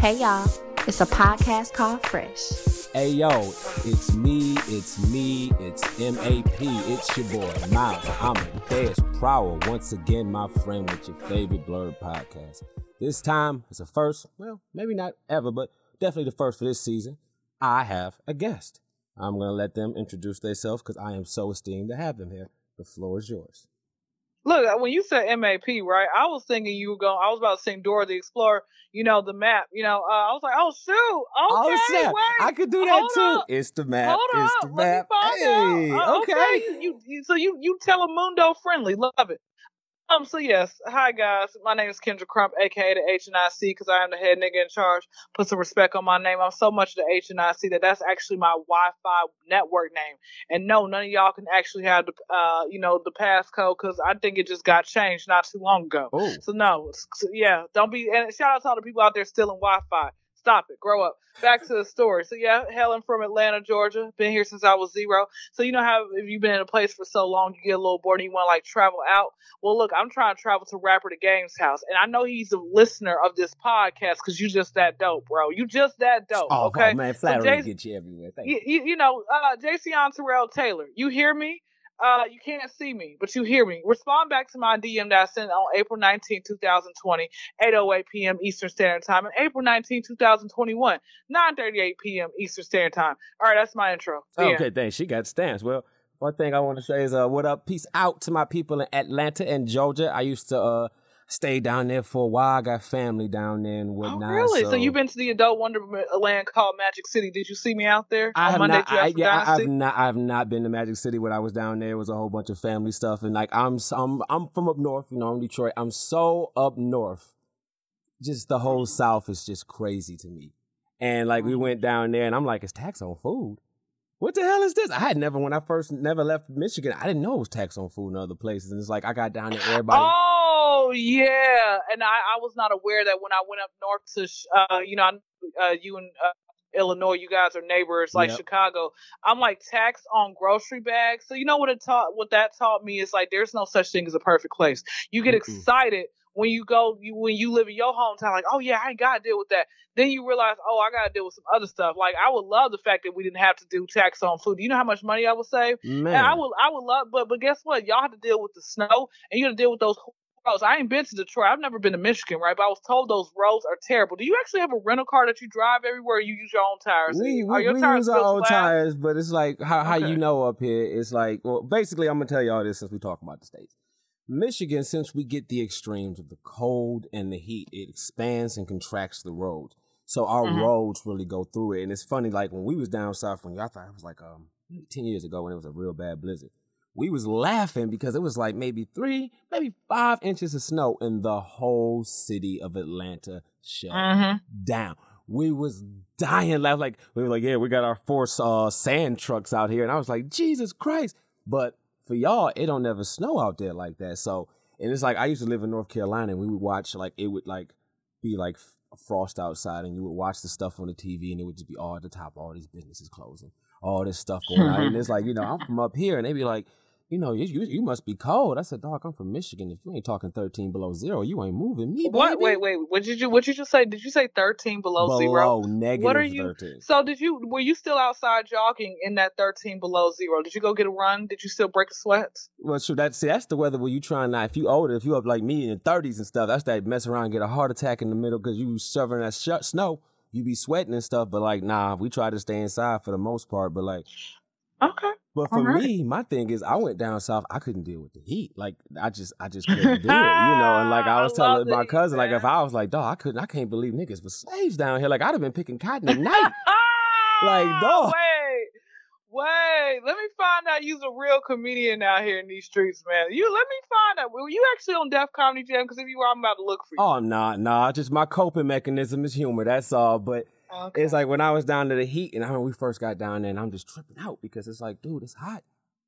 Hey y'all, it's a podcast called Fresh. Hey yo, it's me, it's me, it's MAP, it's your boy Miles I'm Amadeus Prower, once again, my friend with your favorite blurred podcast. This time, it's a first, well, maybe not ever, but definitely the first for this season. I have a guest. I'm going to let them introduce themselves because I am so esteemed to have them here. The floor is yours. Look, uh, when you said MAP, right? I was thinking you were going. I was about to sing Dora the Explorer. You know the map. You know, uh, I was like, oh shoot, okay, oh, snap. wait, I could do that hold too. up. It's the map. Hold it's up, the let me map. find Hey, out. Uh, okay. You, you, so you you Telemundo friendly, love it. Um, so yes, hi guys. My name is Kendra Crump, aka the H and I C, because I am the head nigga in charge. Put some respect on my name. I'm so much the H and I C that that's actually my Wi-Fi network name. And no, none of y'all can actually have the uh, you know, the passcode because I think it just got changed not too long ago. Oh, So no, so, yeah, don't be. And shout out to all the people out there stealing Wi-Fi. Stop it. Grow up. Back to the story. So yeah, Helen from Atlanta, Georgia. Been here since I was zero. So you know how if you've been in a place for so long, you get a little bored and you want to like travel out. Well, look, I'm trying to travel to Rapper the Game's house, and I know he's a listener of this podcast because you just that dope, bro. You just that dope. oh, okay. oh, man, flattery Jason- get you everywhere. Thank You, you. you, you know, uh, Jason Terrell Taylor. You hear me? Uh, you can't see me, but you hear me. Respond back to my DM that I sent on April 19, 2020, 8:08 p.m. Eastern Standard Time, and April 19, 2021, 9:38 p.m. Eastern Standard Time. All right, that's my intro. End. Okay, thanks. She got stamps. Well, one thing I want to say is, uh, what up? Peace out to my people in Atlanta and Georgia. I used to uh stay down there for a while. I got family down there and whatnot. Oh, whatnot. really? So, you've been to the adult wonderland called Magic City. Did you see me out there I have Monday not. I, yeah, I- I've not. I've not been to Magic City when I was down there. It was a whole bunch of family stuff, and like I'm, I'm, I'm from up north. You know, I'm Detroit. I'm so up north. Just the whole South is just crazy to me. And like we Mm-hmm. went down there, and I'm like, it's tax on food. What the hell is this? I had never, when I first never left Michigan, I didn't know it was tax on food in other places. And it's like I got down there, everybody. Oh yeah, and I, I was not aware that when I went up north to uh you know I- uh, you and uh, Illinois, you guys are neighbors like Yep. Chicago. I'm like tax on grocery bags. So you know what it taught what that taught me is like there's no such thing as a perfect place. You get Mm-mm. excited when you go you when you live in your hometown like oh yeah I ain't gotta deal with that. Then you realize oh I gotta deal with some other stuff. Like I would love the fact that we didn't have to do tax on food. Do you know how much money I would save? Man, And I would, I would love, but but guess what? Y'all have to deal with the snow, and you got to deal with those roads. I ain't been to Detroit. I've never been to Michigan, right? But I was told those roads are terrible. Do you actually have a rental car that you drive everywhere? Or you use your own tires. We, are we, your we tires use our own last? tires, but it's like how, how Okay. you know up here. It's like, well, basically, I'm gonna tell you all this since we talk about the states. Michigan, since we get the extremes of the cold and the heat, it expands and contracts the roads. So our Mhm. roads really go through it. And it's funny, like when we was down south, when y'all thought it was like um ten years ago when it was a real bad blizzard. We was laughing because it was like maybe three, maybe five inches of snow, and the whole city of Atlanta shut Mhm. down. We was dying laugh like we were like, yeah, we got our four uh, sand trucks out here, and I was like, Jesus Christ! But for y'all, it don't never snow out there like that. So, and it's like I used to live in North Carolina, and we would watch like it would like be like f- frost outside, and you would watch the stuff on the TV, and it would just be all at the top, all these businesses closing, all this stuff going on, and it's like you know I'm from up here, and they'd be like. You know, you, you you must be cold. I said, dog, I'm from Michigan. If you ain't talking 13 below zero, you ain't moving me. What? baby." Wait, wait. What did you? What you just say? Did you say thirteen below, below zero? negative What are you- 13. So did you? Were you still outside jogging in that thirteen below zero? Did you go get a run? Did you still break a sweat? Well, so that's see, that's the weather where you trying not. If you older, if you up like me in your thirties and stuff, that's that mess around and get a heart attack in the middle because you shoveling that sh- snow. You be sweating and stuff, but like nah, we try to stay inside for the most part. But like, Okay. but for Alright. me, my thing is, I went down south. I couldn't deal with the heat. Like I just, I just couldn't do it, you know. And like I I was love telling my heat, cousin, like if I was like, dog, I couldn't, I can't believe niggas was slaves down here. Like I'd have been picking cotton at night. Like, ah, dog. Wait, wait. Let me find out you's a real comedian out here in these streets, man. You let me find out. Were you actually on Def Comedy Jam? Because if you were, I'm about to look for you. oh nah, nah. Just my coping mechanism is humor. That's all. But okay. It's like when I was down to the heat, and I remember we first got down there, and I'm just tripping out because it's like, dude, it's hot,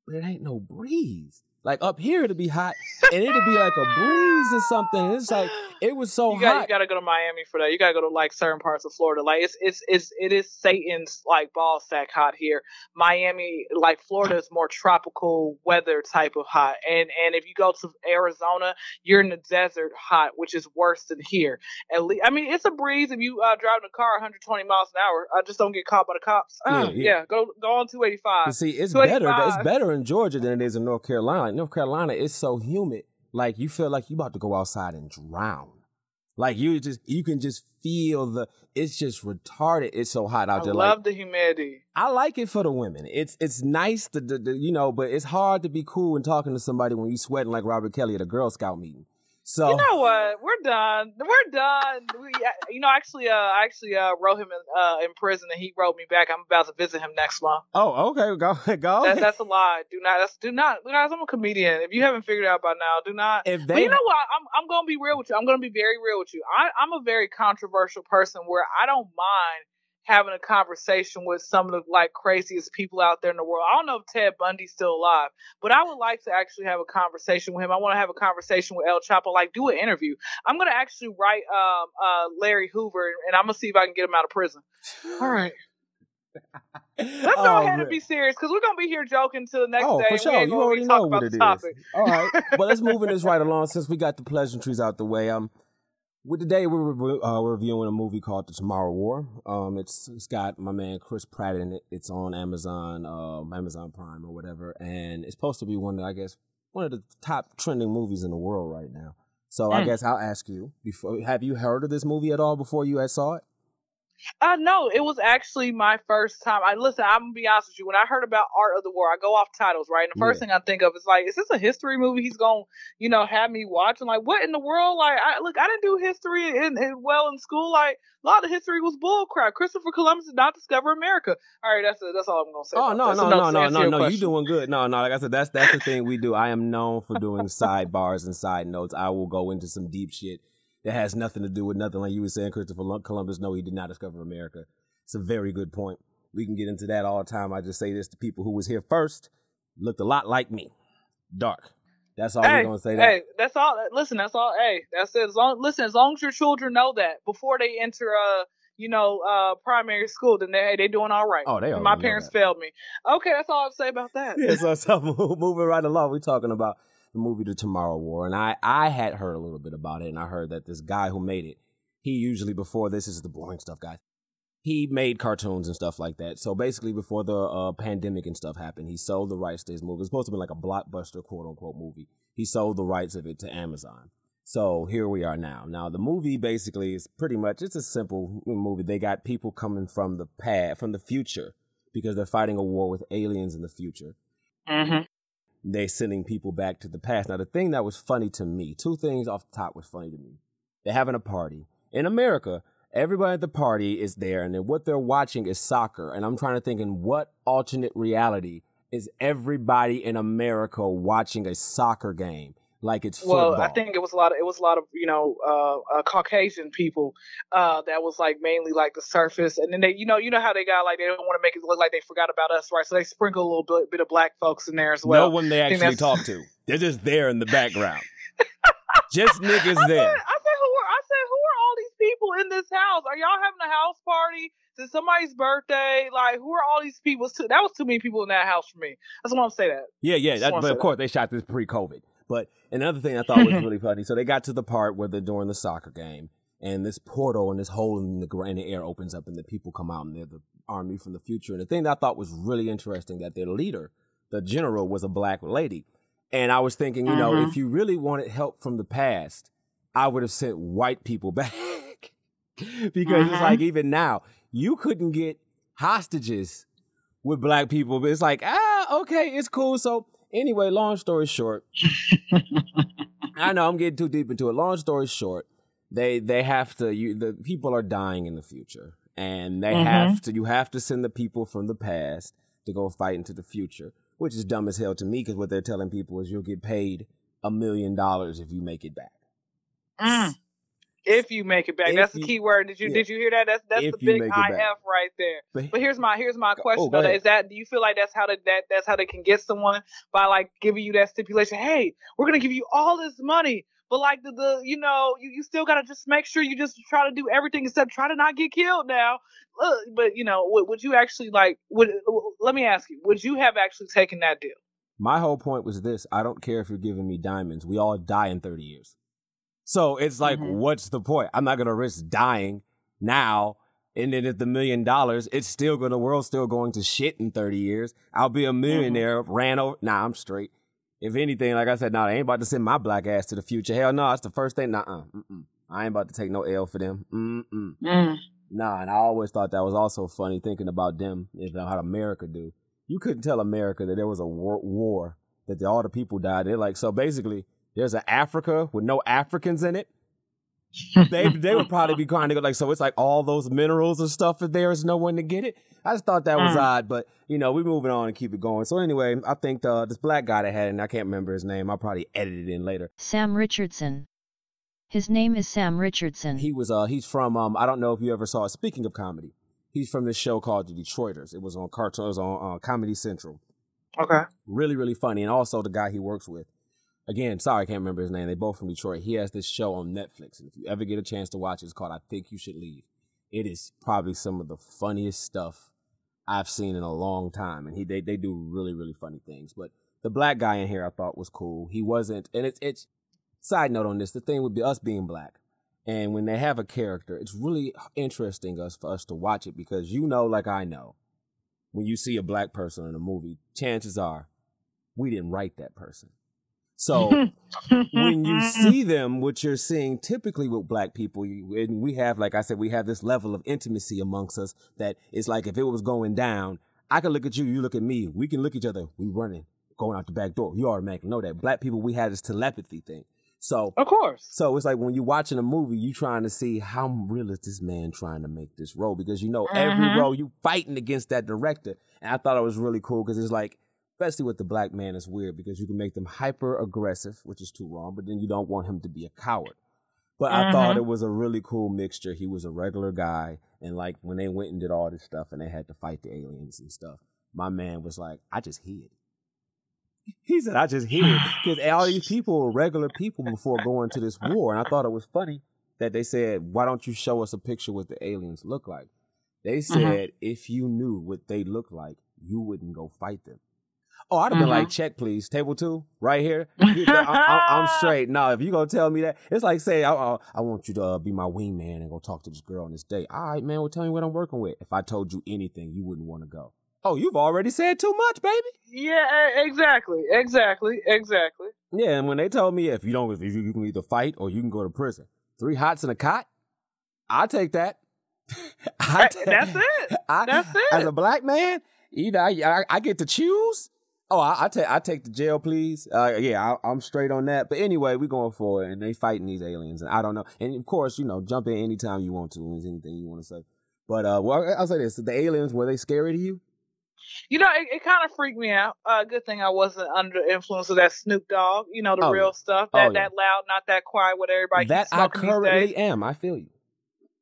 but it ain't no breeze. Like up here, it'll be hot, and it'll be like a breeze or something. It's like It was so you got, hot. You got to go to Miami for that. You got to go to like certain parts of Florida. Like it's it's it's it is Satan's like ball sack hot here. Miami, like Florida, is more tropical weather type of hot. And and if you go to Arizona, you're in the desert hot, which is worse than here. At least, I mean, it's a breeze if you uh, drive in a car 120 miles an hour. I just don't get caught by the cops. Yeah, Uh, yeah. yeah. go go on 285. But see, it's better. It's better in Georgia than it is in North Carolina. Like North Carolina, it's so humid. Like you feel like you about to go outside and drown. Like you just you can just feel the. It's just retarded. It's so hot out I there. I love like the humidity. I like it for the women. It's it's nice to, to, to- you know, but it's hard to be cool and talking to somebody when you're sweating like Robert Kelly at a Girl Scout meeting. So You know what? We're done. We're done. We, you know, actually, uh, I actually uh, wrote him in uh, in prison, and he wrote me back. I'm about to visit him next month. oh okay, go go. That, that's a lie. Do not. That's do not. Guys, I'm a comedian. If you haven't figured it out by now, do not. if But they you know what? I'm I'm gonna be real with you. I'm gonna be very real with you. I, I'm a very controversial person where I don't mind having a conversation with some of the like craziest people out there in the world. I don't know if Ted Bundy's still alive, but I would like to actually have a conversation with him. I want to have a conversation with El Chapo, like do an interview. I'm gonna actually write um uh Larry Hoover and I'm gonna see if I can get him out of prison. All right. Let's go Oh, ahead and be serious because we're gonna be here joking till the next oh, day. for sure. You already know what it is. topic. All right. well, let's move in this right along since we got the pleasantries out the way. Um, with today we're re- uh, we're reviewing a movie called The Tomorrow War. Um, it's it's got my man Chris Pratt in it. It's on Amazon, um, Amazon Prime or whatever, and it's supposed to be one of I guess one of the top trending movies in the world right now. So I Mm. guess I'll ask you before. Have you heard of this movie at all before you had saw it? Uh no, it was actually my first time. I listen. I'm gonna be honest with you. When I heard about Art of the War, I go off titles, right? And the first Yeah. thing I think of is like, is this a history movie? He's gonna, you know, have me watching. Like, what in the world? Like, I look, I didn't do history in, in well in school. Like, a lot of history was bullcrap. Christopher Columbus did not discover America. All right, that's it. That's all I'm gonna say. Oh about no no no no no no! You doing good? No no. Like I said, that's that's the thing we do. I am known for doing sidebars and side notes. I will go into some deep shit that has nothing to do with nothing. Like you were saying, Christopher Columbus. No, he did not discover America. It's a very good point. We can get into that all the time. I just say this to people who was here first. Looked a lot like me. Dark. That's all Hey, we're gonna say. That. Hey, that's all. Listen, that's all. Hey, that's it. As long, listen, as long as your children know that before they enter, uh, you know, uh, primary school, then they hey, they doing all right. Oh, they are. My parents failed me. Okay, that's all I have to say about that. yeah, so, so mo- moving right along, we're talking about the movie The Tomorrow War, and I I had heard a little bit about it, and I heard that this guy who made it, he usually before this is the boring stuff, guys. He made cartoons and stuff like that. So basically, before the uh, pandemic and stuff happened, he sold the rights to his movie. It's supposed to be like a blockbuster, quote unquote, movie. He sold the rights of it to Amazon. So here we are now. Now the movie basically is pretty much it's a simple movie. They got people coming from the past, from the future, because they're fighting a war with aliens in the future Mm-hmm. They sending people back to the past. Now, the thing that was funny to me, two things off the top was funny to me. They're having a party. In America, everybody at the party is there, and then what they're watching is soccer. And I'm trying to think in what alternate reality is everybody in America watching a soccer game like it's football? Well, I think it was a lot of it was a lot of you know uh, uh, Caucasian people uh, that was like mainly like the surface, and then they you know you know how they got like they don't want to make it look like they forgot about us, right? So they sprinkle a little bit, bit of black folks in there as well. no one they actually talk to. They're just there in the background. just niggas I there. Said, I said, who are I said, who are all these people in this house? Are y'all having a house party? Is it somebody's birthday? Like, who are all these people? It's too- That was too many people in that house for me. That's what I just want to say that. Yeah, yeah. Just That, wanna but say of that. course, they shot this pre-COVID. But another thing I thought was really funny. So they got to the part where they're doing the soccer game, and this portal and this hole in the, in the air opens up, and the people come out, and they're the army from the future. And the thing that I thought was really interesting that their leader, the general, was a black lady. And I was thinking, you know, Mhm. if you really wanted help from the past, I would have sent white people back. because it's Mhm. like even now, you couldn't get hostages with black people. But it's like, ah, okay, it's cool. So anyway, long story short, I know I'm getting too deep into it. Long story short, they they have to. You the people are dying in the future, and they Mhm. have to. You have to send the people from the past to go fight into the future, which is dumb as hell to me because what they're telling people is you'll get paid a million dollars if you make it back. Mm. If you make it back, If that's the key word. Did you yeah. did you hear that? That's that's If the big IF right there. But, But here's my here's my question oh, though. Is that do you feel like that's how they that that's how they can get someone by like giving you that stipulation? Hey, we're gonna give you all this money, but like the, the you know, you, you still gotta just make sure you just try to do everything except try to not get killed now. Uh, but you know, would, would you actually like? Would let me ask you, would you have actually taken that deal? My whole point was this: I don't care if you're giving me diamonds. We all die in 30 years. So it's like, Mhm. what's the point? I'm not gonna risk dying now. And then if the million dollars, it's still gonna, the world's still going to shit in 30 years. I'll be a millionaire, ran over. Nah, I'm straight. If anything, like I said, nah, I ain't about to send my black ass to the future. Hell no, it's the first thing. Nah, uh. I ain't about to take no L for them. Mm-mm. Mm. Nah, and I always thought that was also funny thinking about them, know, how America do. You couldn't tell America that there was a war, war that the, all the people died. They're like, so basically, there's an Africa with no Africans in it. They they would probably be trying to go like, so it's like all those minerals and stuff, if there is no one to get it. I just thought that was Mm. odd, but you know, we're moving on and keep it going. So anyway, I think uh, this black guy that had it, and I can't remember his name. I'll probably edit it in later. Sam Richardson. His name is Sam Richardson. He was uh he's from um I don't know if you ever saw it. Speaking of comedy, he's from this show called The Detroiters. It was on cartoons on uh, Comedy Central. Okay. Really really funny, and also the guy he works with. Again, sorry I can't remember his name. They both from Detroit. He has this show on Netflix, and if you ever get a chance to watch it, it's called I Think You Should Leave. It is probably some of the funniest stuff I've seen in a long time, and he they they do really really funny things. But the black guy in here I thought was cool. He wasn't, and it's it's side note on this. The thing would be us being black. And when they have a character, it's really interesting us for us to watch it because you know, like I know, when you see a black person in a movie, chances are we didn't write that person. So when you see them, what you're seeing typically with black people, you, and we have, like I said, we have this level of intimacy amongst us that it's like if it was going down, I can look at you, you look at me, we can look at each other, we running, going out the back door. You automatically know that. Black people, we have this telepathy thing. So of course. so it's like when you're watching a movie, you trying to see how real is this man trying to make this role because you know every Mhm. role you fighting against that director. And I thought it was really cool because it's like, especially with the black man, is weird because you can make them hyper aggressive, which is too wrong, but then you don't want him to be a coward. But I thought Mhm. it was a really cool mixture. He was a regular guy, and like when they went and did all this stuff and they had to fight the aliens and stuff, my man was like, I just hid. He said, I just hid. Because all these people were regular people before going to this war. And I thought it was funny that they said, Why don't you show us a picture what the aliens look like? They said, If you knew what they look like, you wouldn't go fight them. Oh, I'd have been like, check, please. Table two, right here. I, am straight. No, if you gonna tell me that, it's like say, I, I, I want you to uh, be my wingman and go talk to this girl on this date. All right, man. Well, tell me what I'm working with. If I told you anything, you wouldn't want to go. Oh, you've already said too much, baby. Yeah, exactly, exactly, exactly. Yeah, and when they told me if you don't, if you, you can either fight or you can go to prison. Three hots in a cot. I take that. I That- that's it. I- That's it. As a black man, either I, I, I get to choose. Oh, I, I take I take the jail, please. Uh, yeah, I, I'm straight on that. But anyway, we going for it, and they fighting these aliens, and I don't know. And of course, you know, jump in anytime you want to. Anything you want to say? But uh, well, I'll say this: the aliens were they scary to you? You know, it, it kind of freaked me out. Uh, good thing I wasn't under influence of that Snoop Dogg. You know, the Oh, real yeah. stuff. Oh, That yeah. that loud, not that quiet. What everybody that I smoking these days. currently am. I feel you.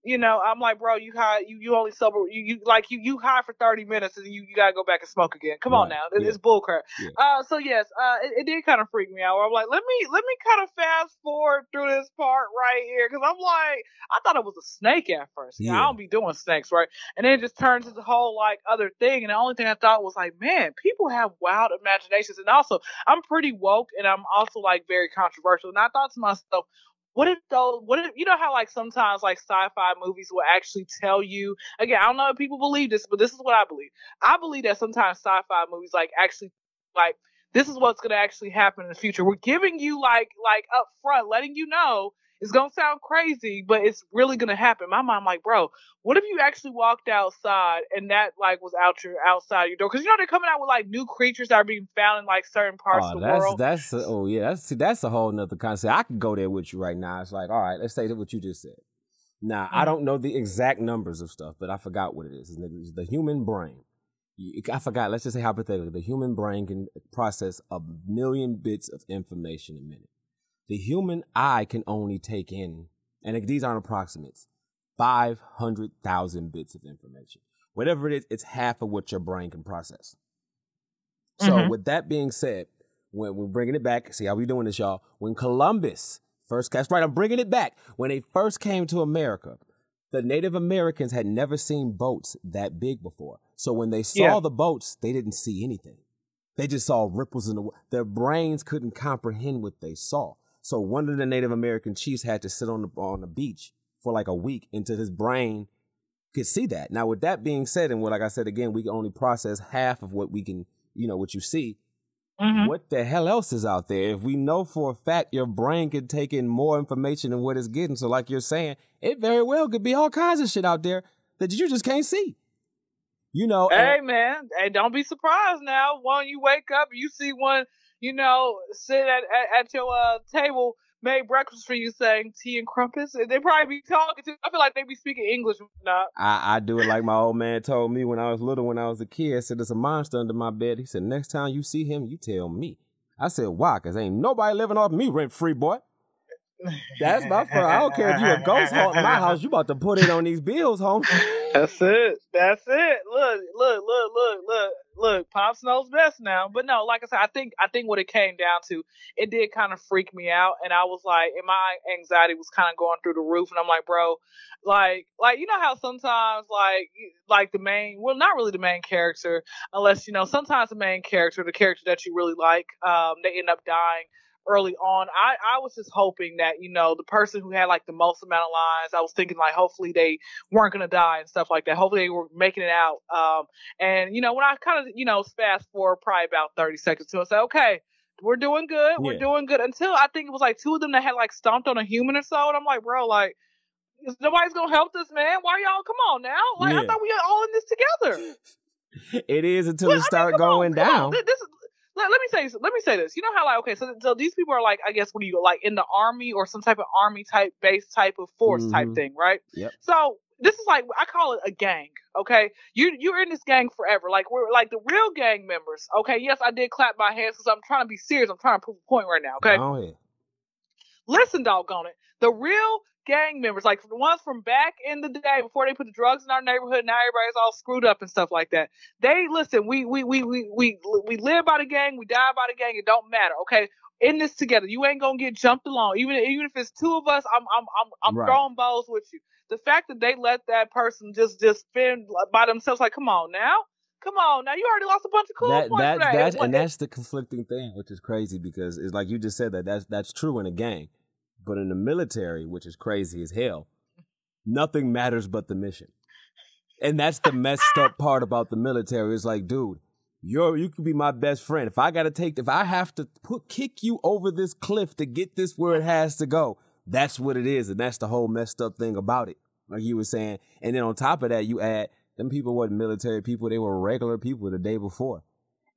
You know, I'm like, bro, you high, you you only sober, you you like you you high for 30 minutes and you, you gotta go back and smoke again. Come on now, it, yeah. it's bullcrap. Yeah. Uh, so yes, uh, it, it did kind of freak me out. Where I'm like, let me let me kind of fast forward through this part right here because I'm like, I thought it was a snake at first. Know, I don't be doing snakes, right? And then it just turns into the whole like other thing. And the only thing I thought was like, man, people have wild imaginations. And also, I'm pretty woke and I'm also like very controversial. And I thought to myself, what if though what if you know how like sometimes like sci-fi movies will actually tell you again i don't know if people believe this but this is what i believe. I believe that sometimes sci-fi movies like actually like this is what's going to actually happen in the future. We're giving you like like up front letting you know it's going to sound crazy but it's really going to happen my mom like bro what if you actually walked outside and that like was out your outside your door because you know they're coming out with like new creatures that are being found in like certain parts oh, of the that's world that's oh yeah, that's see, that's a whole nother concept. I could go there with you right now. It's like, all right, let's say what you just said. Now, I Mhm. don't know the exact numbers of stuff, but I forgot what it is. It's the- human brain. I forgot. Let's just say hypothetically, the human brain can process a million bits of information a minute. The human eye can only take in, and these aren't approximates, five hundred thousand bits of information. Whatever it is, it's half of what your brain can process. So, Mhm. with that being said, when we're bringing it back, see how we doing this, y'all. When Columbus First cast, right? I'm bringing it back. When they first came to America, the Native Americans had never seen boats that big before. So when they saw Yeah. the boats, they didn't see anything. They just saw ripples in the wa- Their brains couldn't comprehend what they saw. So one of the Native American chiefs had to sit on the on the beach for like a week until his brain could see that. Now, with that being said, and what like I said again, we can only process half of what we can, you know, what you see. Mhm. What the hell else is out there? If we know for a fact your brain could take in more information than what it's getting, so like you're saying, it very well could be all kinds of shit out there that you just can't see. You know, and- Hey man, hey, don't be surprised now. When you wake up, you see one, you know, sit at at, at your uh, table, made breakfast for you, saying tea and crumpets. And they probably be talking to. I feel like they be speaking English. Not. I, I do it like my old man told me when I was little, when I was a kid. I said, There's a monster under my bed. He said, Next time you see him, you tell me. I said, Why? Because ain't nobody living off me rent free, boy. That's my first. I don't care if you're a ghost haunting my house. You about to put it on these bills, homie. That's it. That's it. Look, look, look, look, look, look. Pops knows best now. But no, like I said, I think I think what it came down to, it did kind of freak me out, and I was like, and my anxiety was kind of going through the roof, and I'm like, bro, like, like you know how sometimes like like the main, well, not really the main character, unless you know, sometimes the main character, the character that you really like, um, they end up dying early on. I, I was just hoping that, you know, the person who had like the most amount of lines, I was thinking like hopefully they weren't gonna die and stuff like that. Hopefully they were making it out. Um and you know, when I kind of, you know, fast forward probably about thirty seconds to it, I said, Okay, we're doing good, we're Yeah. doing good until I think it was like two of them that had like stomped on a human or so, and I'm like, bro, like nobody's gonna help this man. Why y'all come on now? Like I thought we were all in this together. It is until Well, it I mean, start going on. down. Th- This is let, let me say let me say this. You know how like okay, so so these people are like I guess what do you like in the army or some type of army type base type of force type Mhm. thing, right? Yep. So this is like I call it a gang. Okay, you you're in this gang forever. Like we're like the real gang members. Okay, yes, I did clap my hands because I'm trying to be serious. I'm trying to prove a point right now. Okay, listen, doggone it. The real gang members, like the ones from back in the day before they put the drugs in our neighborhood, now everybody's all screwed up and stuff like that. They listen, we we we we we we live by the gang, we die by the gang, it don't matter, okay? In this together. You ain't gonna get jumped along. Even even if it's two of us, I'm I'm I'm I'm Right. throwing balls with you. The fact that they let that person just just fend by themselves, like, come on now. Come on now, you already lost a bunch of cool that points that that. that's and that's the conflicting thing, which is crazy because it's like you just said that that's that's true in a gang, but in the military, which is crazy as hell, nothing matters but the mission, and that's the messed up part about the military. It's like, dude, you're you could be my best friend. If I gotta take, if I have to put kick you over this cliff to get this where it has to go, that's what it is, and that's the whole messed up thing about it. Like you were saying, and then on top of that, you add them people weren't military people; they were regular people the day before,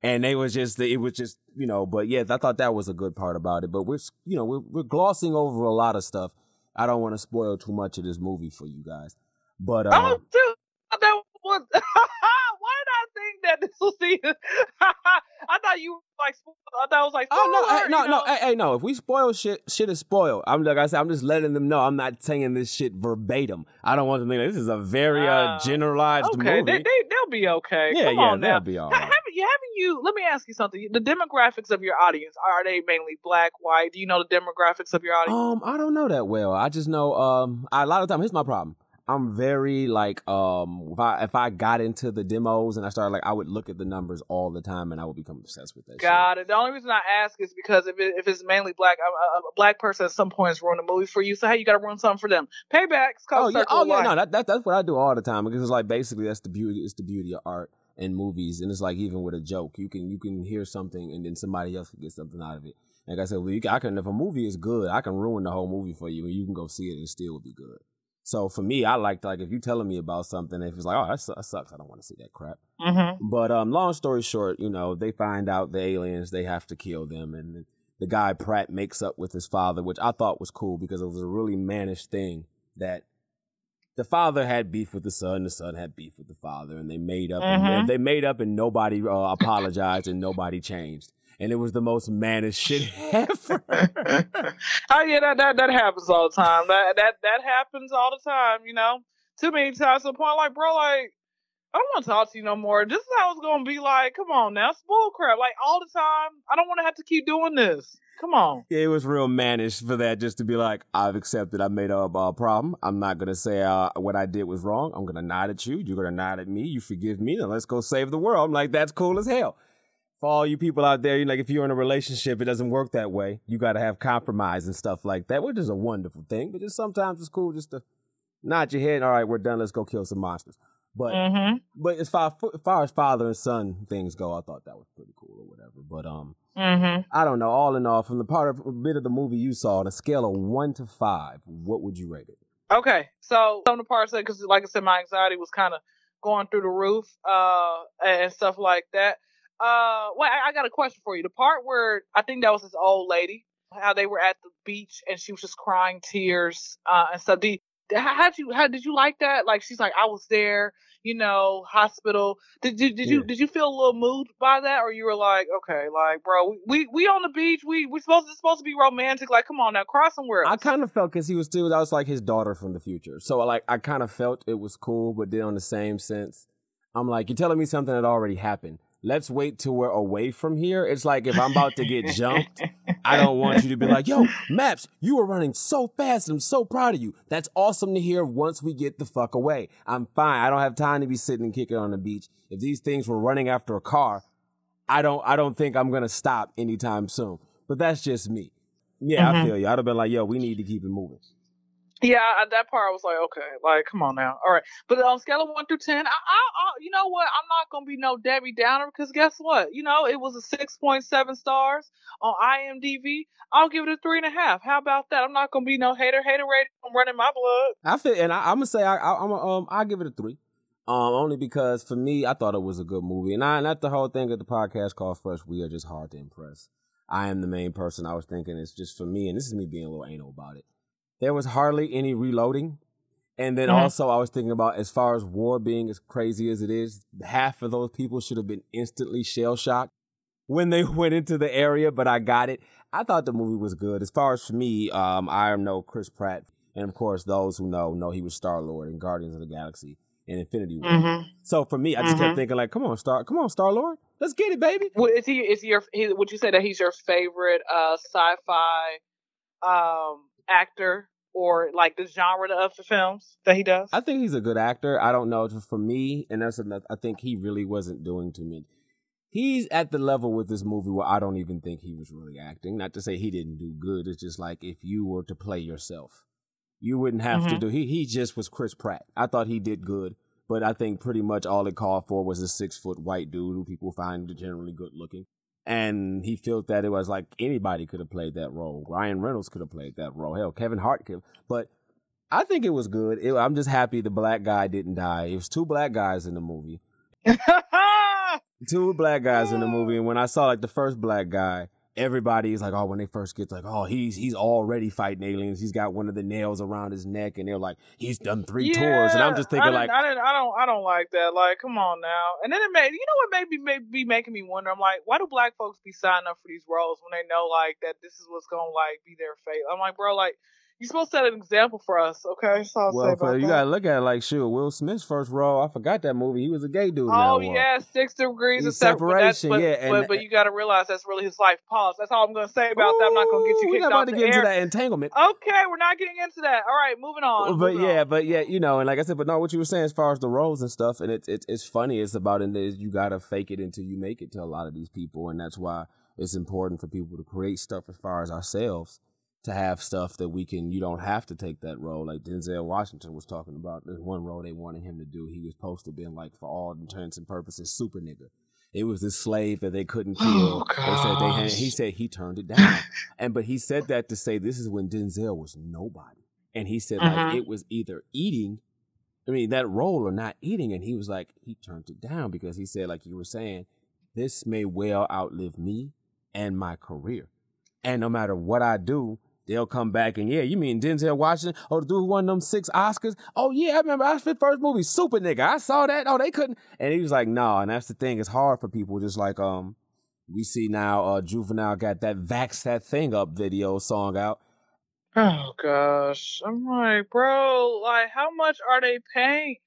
and they was just it was just you know. But yeah, I thought that was a good part about it. But we're you know we're we're glossing over a lot of stuff. I don't want to spoil too much of this movie for you guys, but Oh, uh, dude, that was. Why did I think that this was the? I thought you were like. spo- I thought it was like. Oh no, hey, no, you no, hey, hey, no! If we spoil shit, shit is spoiled. I'm like I said, I'm just letting them know. I'm not saying this shit verbatim. I don't want them to think this is a very uh, Ah, generalized Okay, movie. they, they they'll be okay. yeah, Come yeah, they'll now. be all Ha- Haven't you? Haven't you? Let me ask you something. The demographics of your audience are they mainly black, white? Do you know the demographics of your audience? Um, I don't know that well. I just know um I, a lot of time. Here's my problem. I'm very like um if I if I got into the demos and I started like I would look at the numbers all the time and I would become obsessed with that. shit. Got it. The only reason I ask is because if it, if it's mainly black, a, a, black person at some point has ruined a movie for you. So hey, you got to ruin something for them. Paybacks. Oh yeah, oh yeah, no, that, that that's what I do all the time because it's like basically that's the beauty. It's the beauty of art and movies, and it's like even with a joke, you can you can hear something and then somebody else can get something out of it. Like I said, well, you can, I can if a movie is good, I can ruin the whole movie for you, and you can go see it and still be good. So for me, I like like if you're telling me about something, if it's like, oh, that, that sucks, I don't want to see that crap. Mm-hmm. But um, long story short, you know, they find out the aliens, they have to kill them, and the guy Pratt makes up with his father, which I thought was cool because it was a really mannish thing that the father had beef with the son, the son had beef with the father, and they made up. And Mhm. they made up, and nobody uh, apologized, and nobody changed, and it was the most mannish shit ever. oh yeah, that, that that happens all the time. That that that happens all the time. You know, too many times to the point like, bro, like I don't want to talk to you no more. This is how it's gonna be. Like, come on now, it's bull crap. Like all the time. I don't want to have to keep doing this. Come on. Yeah, it was real mannish for that just to be like, I've accepted I made a, a problem. I'm not going to say uh, what I did was wrong. I'm going to nod at you. You're going to nod at me. You forgive me. Then let's go save the world. I'm like, that's cool as hell. For all you people out there, you like if you're in a relationship, it doesn't work that way. You got to have compromise and stuff like that, which is a wonderful thing. But just sometimes it's cool just to nod your head. All right, we're done. Let's go kill some monsters. But Mm-hmm. but as far, as far as father and son things go, I thought that was pretty cool or whatever. But um, Mm-hmm. I don't know. All in all, from the part of a bit of the movie you saw, on a scale of one to five, what would you rate it? Okay, so some of the parts that, because like I said, my anxiety was kind of going through the roof, uh, and stuff like that. Uh, well, I, I got a question for you. The part where I think that was this old lady, how they were at the beach and she was just crying tears, uh, and stuff. Did, how how'd you, how did you like that? Like she's like, I was there, you know, hospital. Did you, did you, did you feel a little moved by that, or you were like, okay, like, bro, we, we, on the beach, we, we supposed it's supposed to be romantic. Like, come on now, cry somewhere. I kind of felt because he was still, that was like his daughter from the future. So like, I kind of felt it was cool, but then on the same sense, I'm like, you're telling me something that already happened. Let's wait till we're away from here. It's like if I'm about to get jumped, I don't want you to be like, yo, Maps, you were running so fast I'm so proud of you. That's awesome to hear once we get the fuck away. I'm fine. I don't have time to be sitting and kicking on the beach. If these things were running after a car, I don't I don't think I'm gonna stop anytime soon. But that's just me. Yeah, I Mhm. feel you. I'd have been like, yo, we need to keep it moving. Yeah, at that part I was like, okay, like, come on now, all right. But on scale of one through ten, I, I, I you know what? I'm not gonna be no Debbie Downer because guess what? You know, it was a six point seven stars on IMDb. I'll give it a three and a half. How about that? I'm not gonna be no hater. Hater rating. I'm running my blood. I feel, and I, I'm gonna say I, I, I'm a, um I give it a three, um only because for me I thought it was a good movie, and I not the whole thing of the podcast called Fresh. We are just hard to impress. I am the main person. I was thinking it's just for me, and this is me being a little anal about it. There was hardly any reloading, and then Mhm. also I was thinking about as far as war being as crazy as it is, half of those people should have been instantly shell shocked when they went into the area. But I got it. I thought the movie was good. As far as for me, um, I know Chris Pratt and of course, those who know know he was Star Lord in Guardians of the Galaxy and Infinity War. Mm-hmm. So for me, I just Mhm. kept thinking like, "Come on, Star, come on, Star Lord, let's get it, baby." Well, Is he? Is he your? He, would you say that he's your favorite uh sci-fi um actor or like the genre of the films that he does? I think he's a good actor. I don't know for me, and that's another. I think he really wasn't doing too many. He's at the level with this movie where I don't even think he was really acting. Not to say he didn't do good. It's just like if you were to play yourself, you wouldn't have to Mhm. do. He he just was Chris Pratt. I thought he did good, but I think pretty much all it called for was a six foot white dude who people find generally good looking. And he felt that it was like anybody could have played that role. Ryan Reynolds could have played that role. Hell, Kevin Hart could. But I think it was good. It, I'm just happy the black guy didn't die. It was two black guys in the movie. Two black guys in the movie, and when I saw like the first black guy, everybody is like, "Oh, when they first get like, oh, he's he's already fighting aliens. He's got one of the nails around his neck, and they're like, he's done three tours." And I'm just thinking didn't- like, I I don't, I don't like that. Like, come on now. And then it made, you know, what made me be making me wonder. I'm like, why do black folks be signing up for these roles when they know like that this is what's gonna like be their fate? I'm like, bro, like you're supposed to set an example for us, okay? All I'll say well, for, you that. gotta look at it like, sure, Will Smith's first role. I forgot that movie. He was a gay dude. Oh that one. yeah, six degrees of separation. But, but, yeah, and- but, but you got to realize that's really his life. Pause. That's all I'm gonna say about that. I'm not gonna get you Ooh, We're not about to get into that entanglement. Okay, we're not getting into that. All right, moving on. but moving yeah, on. but yeah, you know, and like I said, but no, what you were saying as far as the roles and stuff, and it's it's it's funny. It's about in there. You gotta fake it until you make it to a lot of these people, and that's why it's important for people to create stuff as far as ourselves to have stuff that we can. You don't have to take that role. Like Denzel Washington was talking about. There's one role they wanted him to do. He was supposed to be like, for all intents and purposes, super nigga. It was this slave that they couldn't kill. Oh, they said they had, he said he turned it down. and but he said that to say this is when Denzel was nobody. And he said like Mhm. it was either eating, I mean that role or not eating. And he was like he turned it down because he said like you were saying, this may well outlive me and my career. And no matter what I do, they'll come back and yeah, you mean Denzel Washington? Oh, the dude who won them six Oscars? Oh yeah, I remember that's his first movie, Super Nigga. I saw that. Oh, they couldn't. And he was like, no. And that's the thing. It's hard for people. Just like um, we see now, uh, Juvenile got that "Vax That Thing Up" video song out. Oh gosh, I'm like, bro, like, how much are they paying?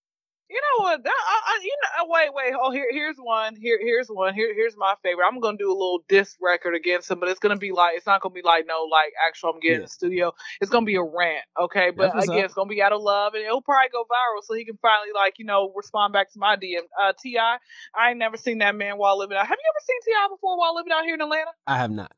You know what? That, I, I, you know, wait, wait. Oh, here, here's one. Here, here's one. Here, here's my favorite. I'm gonna do a little diss record against him, but it's gonna be like, it's not gonna be like no, like actual. I'm getting Yeah. in the studio. It's gonna be a rant, okay? But again, up. it's gonna be out of love, and it'll probably go viral, so he can finally like, you know, respond back to my DM. Uh, T.I., I ain't never seen that man while living out. Have you ever seen T.I. before while living out here in Atlanta? I have not.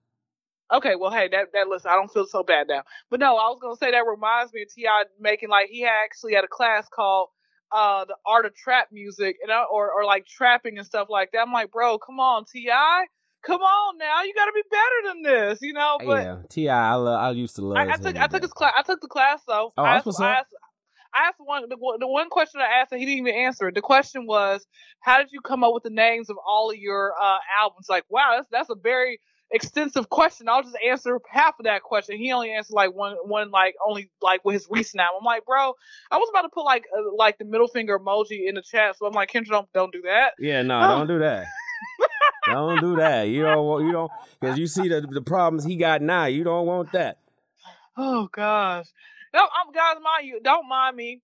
Okay, well, hey, that that listen, I don't feel so bad now. But no, I was gonna say that reminds me of T.I. making like he actually had a class called uh the art of trap music and I- or or like trapping and stuff like that. I'm like, bro, come on, T.I., come on now, you got to be better than this, you know. But yeah, T.I., I love. I used to love. I, I took I took his class. I took the class though. Oh, I asked, what's I asked, I asked one the, one- the one question I asked and he didn't even answer it. The question was, how did you come up with the names of all of your uh, albums? Like, wow, that's that's a very extensive question. I'll just answer half of that question. He only answered like one one like only like with his recent album. I'm like, bro, I was about to put like uh, like the middle finger emoji in the chat, so I'm like, Kendra, don't don't do that. Yeah, no, Oh. don't do that. don't do that. You don't. want- You don't because you see the the problems he got now. You don't want that. Oh gosh. No, I'm guys, mind you, don't mind me.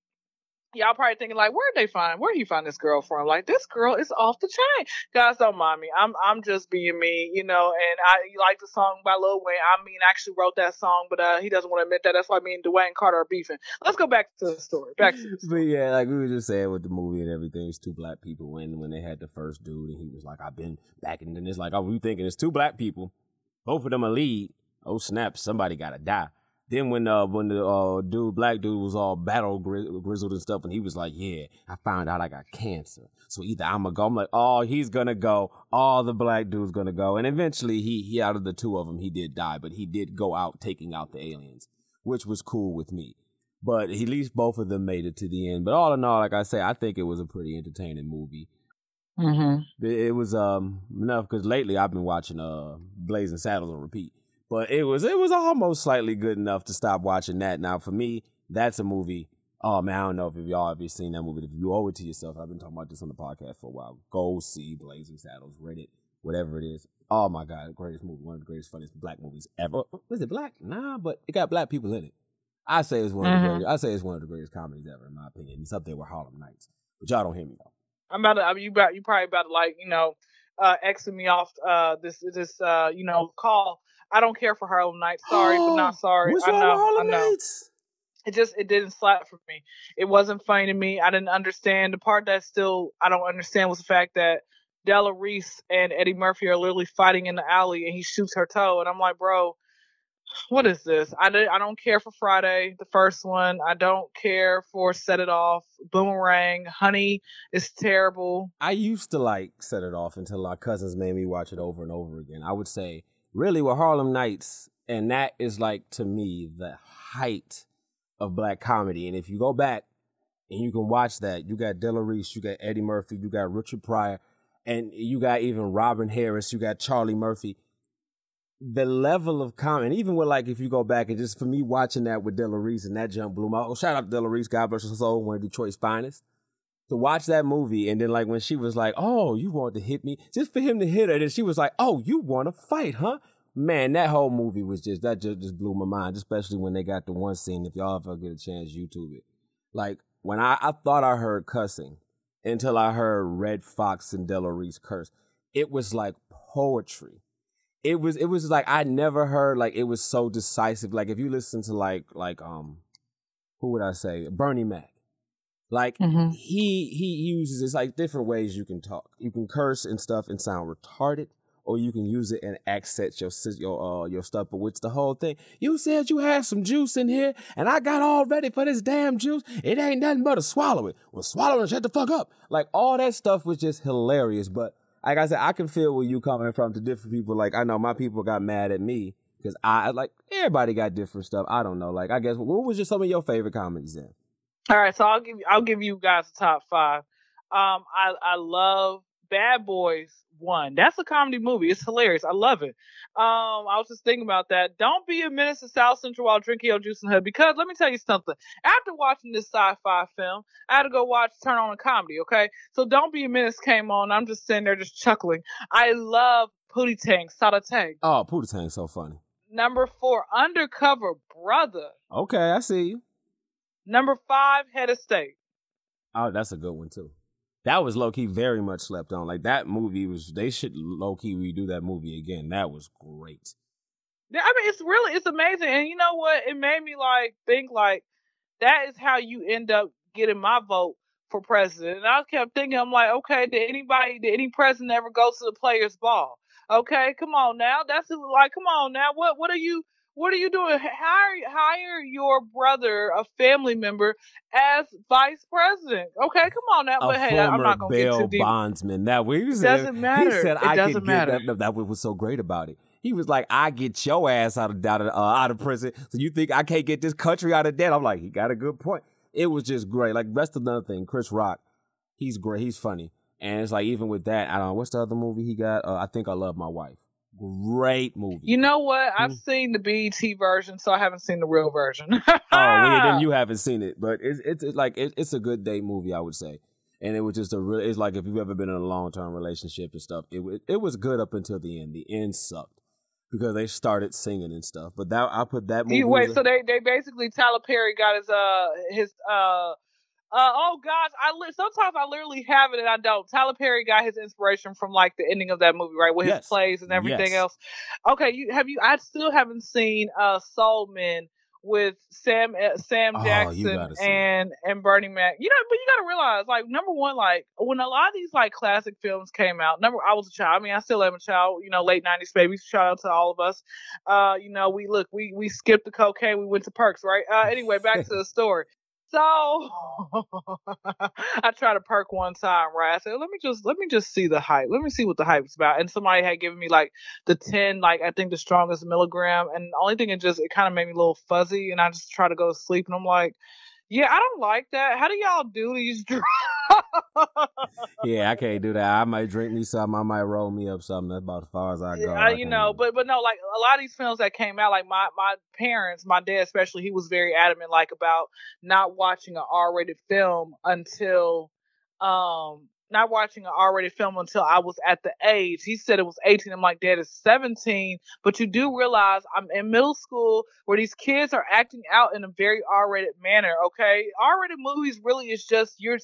Y'all probably thinking like, where'd they find? Where'd he find this girl from? Like, this girl is off the chain. Guys, don't mind me. I'm I'm just being me, you know. And I like the song by Lil Wayne. I mean, I actually wrote that song, but uh, he doesn't want to admit that. That's why me and Dwayne Carter are beefing. Let's go back to the story. Back to the But yeah, like we were just saying with the movie and everything, it's two black people when when they had the first dude and he was like, I've been back and then it's like, oh, we thinking it's two black people, both of them a lead. Oh snap, somebody gotta die. Then when uh when the uh dude black dude was all battle gri- grizzled and stuff and he was like, yeah, I found out I got cancer, so either I'm gonna go. I'm like, oh, he's gonna go. All the black dude's gonna go, and eventually he he out of the two of them he did die, but he did go out taking out the aliens, which was cool with me but at least both of them made it to the end. But all in all, like I say, I think it was a pretty entertaining movie. Mm-hmm. It, it was um enough because lately I've been watching uh Blazing Saddles on repeat, but it was it was almost slightly good enough to stop watching that. Now for me, that's a movie. Oh man, I don't know if y'all ever seen that movie. If you owe it to yourself, I've been talking about this on the podcast for a while. Go see Blazing Saddles, Reddit, whatever it is. Oh my god, greatest movie, one of the greatest, funniest black movies ever. Was it black? Nah, but it got black people in it. I say it's one of Mhm. the greatest. I say it's one of the greatest comedies ever, in my opinion. It's up there with Harlem Nights. But y'all don't hear me though. I'm about to. I mean, you about you probably about to like you know, uh, exit me off uh this this uh you know call. I don't care for Harlem Nights. Sorry, but not sorry. What's I know. Harlem I know. Nights? it just it didn't slap for me. It wasn't funny to me. I didn't understand the part that still I don't understand was the fact that Della Reese and Eddie Murphy are literally fighting in the alley and he shoots her toe and I'm like, bro, what is this? I don't, I don't care for Friday, the first one. I don't care for Set It Off, Boomerang, Honey is terrible. I used to like set it off until our cousins made me watch it over and over again. I would say, really, with Harlem Nights, and that is like to me the height of black comedy. And if you go back and you can watch that, you got Della Reese, you got Eddie Murphy, you got Richard Pryor, and you got even Robin Harris, you got Charlie Murphy. The level of comedy, even with like if you go back and just for me watching that with Della Reese and that jump blew my oh shout out to Della Reese, God bless her soul, one of Detroit's finest to watch that movie and then like when she was like, "Oh, you want to hit me?" Just for him to hit her, and she was like, "Oh, you want to fight, huh?" Man, that whole movie was just that just, just blew my mind, especially when they got the one scene. If y'all ever get a chance, YouTube it. Like when I I thought I heard cussing until I heard Redd Foxx and Della Reese curse. It was like poetry. It was it was like I never heard like it was so decisive. Like if you listen to like like um who would I say Bernie Mac. Like Mm-hmm. he he uses it's like different ways you can talk. You can curse and stuff and sound retarded, or you can use it and accent your your uh your stuff. But what's the whole thing? You said you had some juice in here, and I got all ready for this damn juice. It ain't nothing but to swallow it. Well, swallow it, shut the fuck up. Like all that stuff was just hilarious. But like I said, I can feel where you coming from to different people. Like I know my people got mad at me because I like everybody got different stuff. I don't know. Like I guess what was just some of your favorite comedies then? All right, so I'll give you I'll give you guys the top five. Um, I I love Bad Boys One. That's a comedy movie. It's hilarious. I love it. Um, I was just thinking about that. Don't be a menace to South Central while drinking your juice in the hood. Because let me tell you something. After watching this sci-fi film, I had to go watch Turn On a Comedy. Okay, so Don't Be a Menace came on. I'm just sitting there just chuckling. I love Pootie Tang, Sada Tang. Oh, Pootie Tang's so funny. Number four, Undercover Brother. Okay, I see you. Number five, Head of State. Oh, that's a good one too. That was low key very much slept on. Like that movie was. They should low key redo that movie again. That was great. Yeah, I mean, it's really it's amazing, and you know what? It made me like think like that is how you end up getting my vote for president. And I kept thinking, I'm like, okay, did anybody, did any president ever go to the players' ball? Okay, come on now. That's like, come on now. What what are you? What are you doing? Hire hire your brother, a family member, as vice president. Okay, come on now. A But hey, I'm not gonna bail get too deep. bondsman. That we said, doesn't matter. He said It I doesn't matter. get that. That was so great about it. He was like, I get your ass out of out of, uh, out of prison. So you think I can't get this country out of debt? I'm like, he got a good point. It was just great. Like rest of another thing, Chris Rock, he's great. He's funny, and it's like even with that, I don't know what's the other movie he got. Uh, I think I love my wife. Great movie. You know what? I've Mm. seen the BET version, so I haven't seen the real version. Oh, well, then you haven't seen it, but it's it's, it's like it, it's a good date movie, I would say. And it was just a real. It's like if you've ever been in a long term relationship and stuff. It it was good up until the end. The end sucked because they started singing and stuff. But that I put that movie. You, wait, so they they basically Tyler Perry got his uh his uh uh oh gosh, I li- sometimes I literally have it and I don't. Tyler Perry got his inspiration from like the ending of that movie, right, with Yes. his plays and everything Yes. else. Okay, you have you? I still haven't seen uh Soul Men with Sam uh, Sam Oh, Jackson it. and and Bernie Mac. You know, but you got to realize, like, number one, like when a lot of these like classic films came out. Number, I was a child. I mean, I still am a child. You know, late nineties babies. Shout out to all of us. Uh, you know, we look, we we skipped the cocaine. We went to perks, right? Uh, anyway, back to the story. So oh. I tried to perk one time, right? I said, let me just let me just see the hype. Let me see what the hype's about. And somebody had given me like the ten, like I think the strongest milligram. And the only thing it just it kind of made me a little fuzzy. And I just try to go to sleep. And I'm like, yeah, I don't like that. How do y'all do these drugs? yeah, I can't do that. I might drink me something. I might roll me up something. That's about as far as I go. Yeah, I you can't know, but but no, like a lot of these films that came out, like my my parents, my dad especially, he was very adamant like about not watching an R-rated film until um not watching an R-rated film until I was at the age. He said it was 18. I'm like, Dad, it's 17. But you do realize I'm in middle school where these kids are acting out in a very R-rated manner. Okay, R-rated movies really is just you're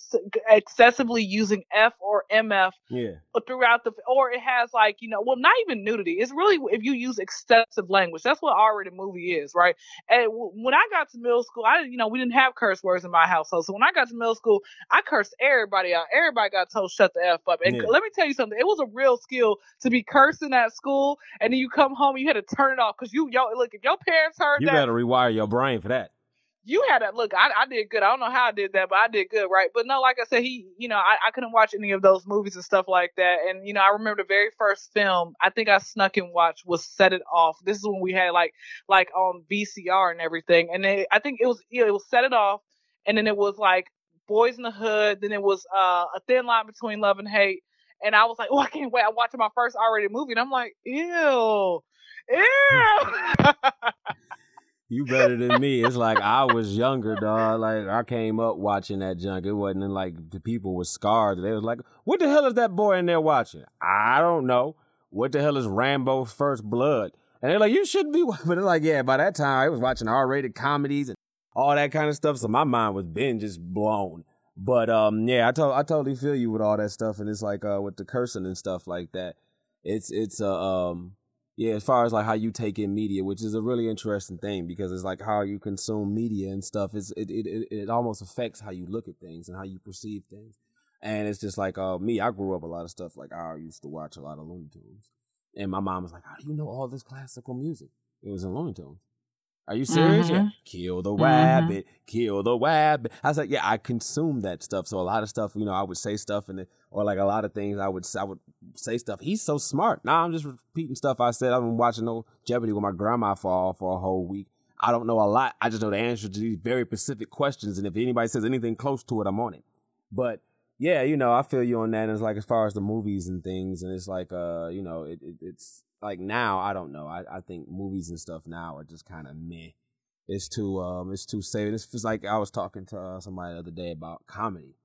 excessively using F or MF yeah, throughout the or it has like you know well not even nudity it's really if you use excessive language that's what already movie is right and when i got to middle school i didn't you know we didn't have curse words in my household so when i got to middle school i cursed everybody out everybody got told shut the f up and Yeah. let me tell you something it was a real skill to be cursing at school and then you come home and you had to turn it off because you yo look if your parents heard you that got to rewire your brain for that. you had to look. I, I did good. I don't know how I did that, but I did good, right? But no, like I said, he, you know, I, I couldn't watch any of those movies and stuff like that. And you know, I remember the very first film I think I snuck and watched was Set It Off. This is when we had like like on VCR and everything. And then I think it was you know, it was Set It Off, and then it was like Boyz n the Hood. Then it was uh, a Thin Line Between Love and Hate. And I was like, oh, I can't wait. I'm watching my first R-rated movie, and I'm like, ew, ew. You better than me. It's like I was younger, dog. Like I came up watching that junk. It wasn't like the people were scarred. They was like, "What the hell is that boy in there watching?" I don't know. What the hell is Rambo's First Blood? And they're like, "You shouldn't be." But it's like, yeah. By that time, I was watching R-rated comedies and all that kind of stuff. So my mind was been just blown. But um, yeah, I to- I totally feel you with all that stuff, and it's like uh with the cursing and stuff like that. It's it's a um yeah, as far as like how you take in media, which is a really interesting thing because it's like how you consume media and stuff. Is it, it it it almost affects how you look at things and how you perceive things. And it's just like uh me, I grew up a lot of stuff like I used to watch a lot of Looney Tunes, and my mom was like, "How do you know all this classical music?" It was in Looney Tunes. Are you serious? Yeah. Kill the rabbit, kill the rabbit. I was like, yeah, I consume that stuff. So a lot of stuff, you know, I would say stuff and or like a lot of things I would I would say stuff. He's so smart. Now I'm just repeating stuff I said. I've been watching no Jeopardy with my grandma for for a whole week. I don't know a lot. I just know the answer to these very specific questions. And if anybody says anything close to it, I'm on it. But yeah, you know, I feel you on that. And it's like as far as the movies and things, and it's like uh, you know, it, it it's like now I don't know. I, I think movies and stuff now are just kind of meh. It's too um, it's too safe. It's just like I was talking to uh, somebody the other day about comedy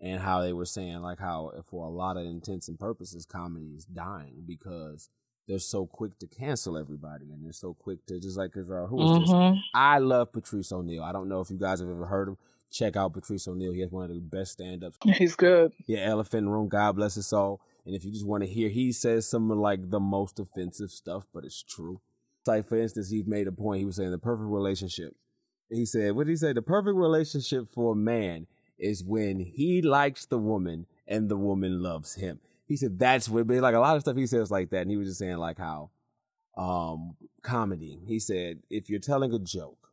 and how they were saying like how for a lot of intents and purposes, comedy is dying because they're so quick to cancel everybody and they're so quick to just like 'cause, uh, who was this? Mhm. I love Patrice O'Neal. I don't know if you guys have ever heard him. check out Patrice O'Neal. He has one of the best stand ups. He's good. Yeah, Elephant Room, God bless his soul. And if you just want to hear, he says some of like the most offensive stuff, but it's true. Like for instance, he made a point. He was saying the perfect relationship. He said, "What did he say? The perfect relationship for a man is when he likes the woman and the woman loves him." He said that's what. But like a lot of stuff he says like that, and he was just saying like how um comedy. He said if you're telling a joke,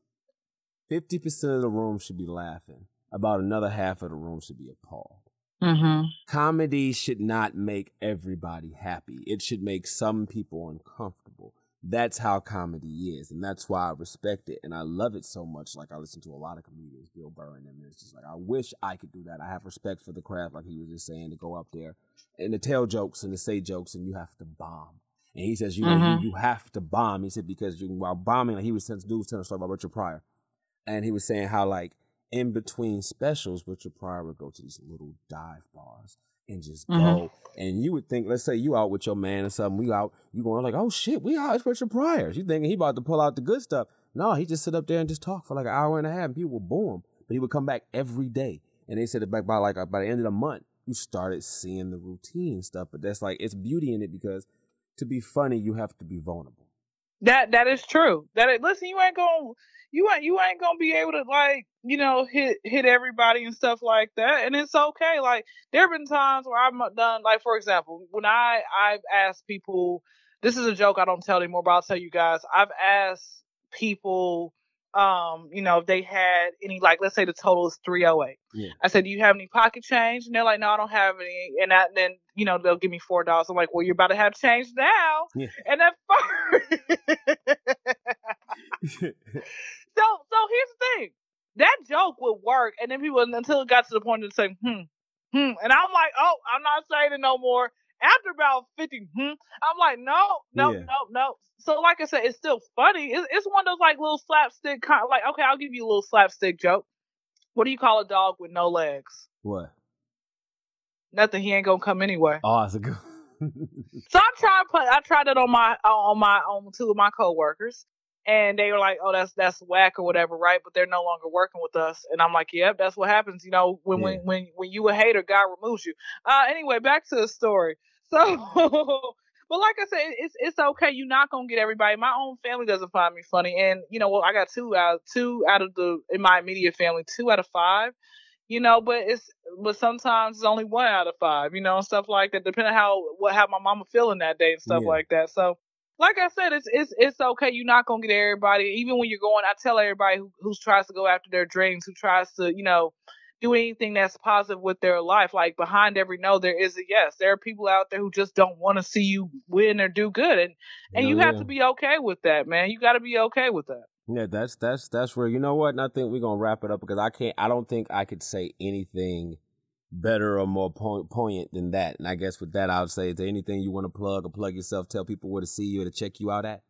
fifty percent of the room should be laughing. About another half of the room should be appalled. Mm-hmm. Comedy should not make everybody happy. It should make some people uncomfortable. That's how comedy is, and that's why I respect it and I love it so much. Like I listen to a lot of comedians, Bill Burr and them. And it's just like I wish I could do that. I have respect for the craft, like he was just saying, to go up there and to tell jokes and to say jokes, and you have to bomb. And he says, you know, Mhm. you, you have to bomb. He said because you, while bombing, like he was telling, dude was telling a story about Richard Pryor, and he was saying how like in between specials, Richard Pryor would go to these little dive bars and just Mhm. go. And you would think, let's say you out with your man or something, we out, you going like, oh shit, we out, it's Richard Pryor. You thinking he about to pull out the good stuff. No, he just sit up there and just talk for like an hour and a half and people would boo him. But he would come back every day. And they said that back by like by the end of the month, you started seeing the routine and stuff. But that's like it's beauty in it because to be funny, you have to be vulnerable. That that is true. That listen, you ain't gonna you ain't you ain't gonna be able to like you know hit hit everybody and stuff like that, and it's okay. Like there have been times where I've done like for example when I I've asked people. This is a joke I don't tell anymore, but I'll tell you guys. I've asked people, um, you know, if they had any like let's say the total is three oh eight. Yeah. I said, "Do you have any pocket change?" And they're like, "No, I don't have any." And I, then you know they'll give me four dollars. I'm like, "Well, you're about to have change now." Yeah. And at first, so so here's the thing. That joke would work, and then people until it got to the point of saying, hmm, hmm. And I'm like, oh, I'm not saying it no more. After about 50, hmm, I'm like, no, no, Yeah. no, no. So like I said, it's still funny. It's, it's one of those like little slapstick kind of, like, okay, I'll give you a little slapstick joke. What do you call a dog with no legs? what? Nothing. He ain't gonna come anyway. Oh, that's a good. So I tried put I tried it on my on my on two of my coworkers, and they were like, "Oh, that's that's whack or whatever, right?" But they're no longer working with us, and I'm like, "Yep, that's what happens, you know, when Yeah. when when when you a hater, God removes you." Uh, anyway, back to the story. So, but like I said, it's it's okay. You're not gonna get everybody. My own family doesn't find me funny, and you know, well, I got two out two out of the in my immediate family, two out of five you know but it's but sometimes it's only one out of five you know and stuff like that depending how what how my mama feeling that day and stuff Yeah. like that so like i said it's it's it's okay you're not gonna get everybody even when you're going i tell everybody who, who tries to go after their dreams who tries to you know do anything that's positive with their life like behind every no there is a yes there are people out there who just don't want to see you win or do good and and you Hell have yeah. to be okay with that man you got to be okay with that Yeah, that's that's that's where you know what, and I think we're gonna wrap it up because I can't. I don't think I could say anything better or more po- poignant than that. And I guess with that, I would say, is there anything you want to plug or plug yourself? Tell people where to see you or to check you out at.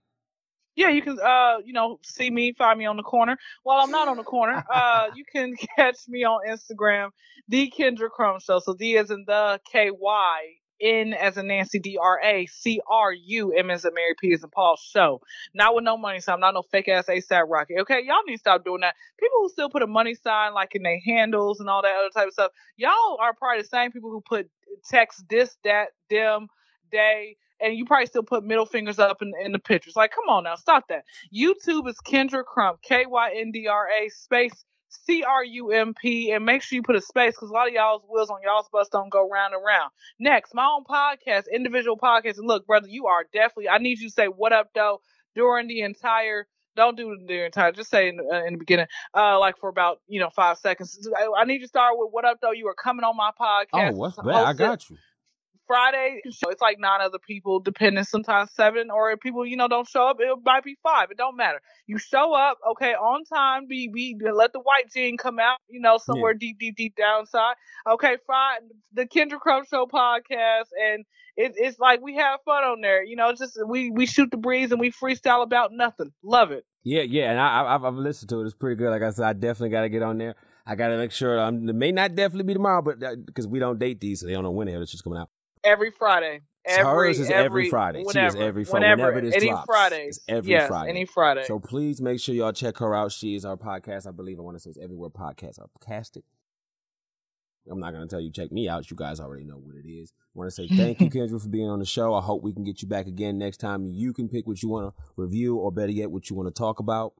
Yeah, you can uh, you know, see me, find me on the corner. While I'm not on the corner, uh, you can catch me on Instagram, the Kendra Crump Show. So D is in the K Y, N as in Nancy, D R A, C R U, M as in Mary, P as in Paul Show. Not with no money sign. Not no fake ass ASAP Rocky. Okay, y'all need to stop doing that. People who still put a money sign like in their handles and all that other type of stuff. Y'all are probably the same people who put text this, that, them, they, and you probably still put middle fingers up in, in the pictures. Like, come on now, stop that. YouTube is Kendra Crump, K Y N D R A space C R U M P, and make sure you put a space because a lot of y'all's wheels on y'all's bus don't go round and round. Next, my own podcast, individual podcast. And look, brother, you are definitely. I need you to say what up though during the entire. Don't do the entire. Just say in, uh, in the beginning, uh, like for about you know five seconds. I, I need you to start with what up though. You are coming on my podcast. Oh, what's that? I got you. Friday show. It's like nine other people, depending sometimes seven, or if people you know don't show up, it might be five. It don't matter. You show up, okay, on time. Be be let the white gene come out. You know, somewhere deep, deep, deep down inside. Okay, fine. The Kendra Crump Show podcast, and it, it's like we have fun on there. You know, it's just we we shoot the breeze and we freestyle about nothing. Love it. Yeah, yeah, and I, I, I've, I've listened to it. It's pretty good. Like I said, I definitely got to get on there. I got to make sure. Um, it may not definitely be tomorrow, but because we don't date these, so they don't know when the hell this shit's coming out. Every Friday every hers is every, every Friday. Whenever, she is every Friday. Whenever, Whenever this any drops, Fridays. it's every yes, Friday. any Friday. So please make sure y'all check her out. She is our podcast. I believe I want to say it's everywhere podcasts are casted. I'm not gonna tell you check me out. You guys already know what it is. I want to say thank you, Kendra, for being on the show. I hope we can get you back again next time. You can pick what you want to review, or better yet, what you want to talk about.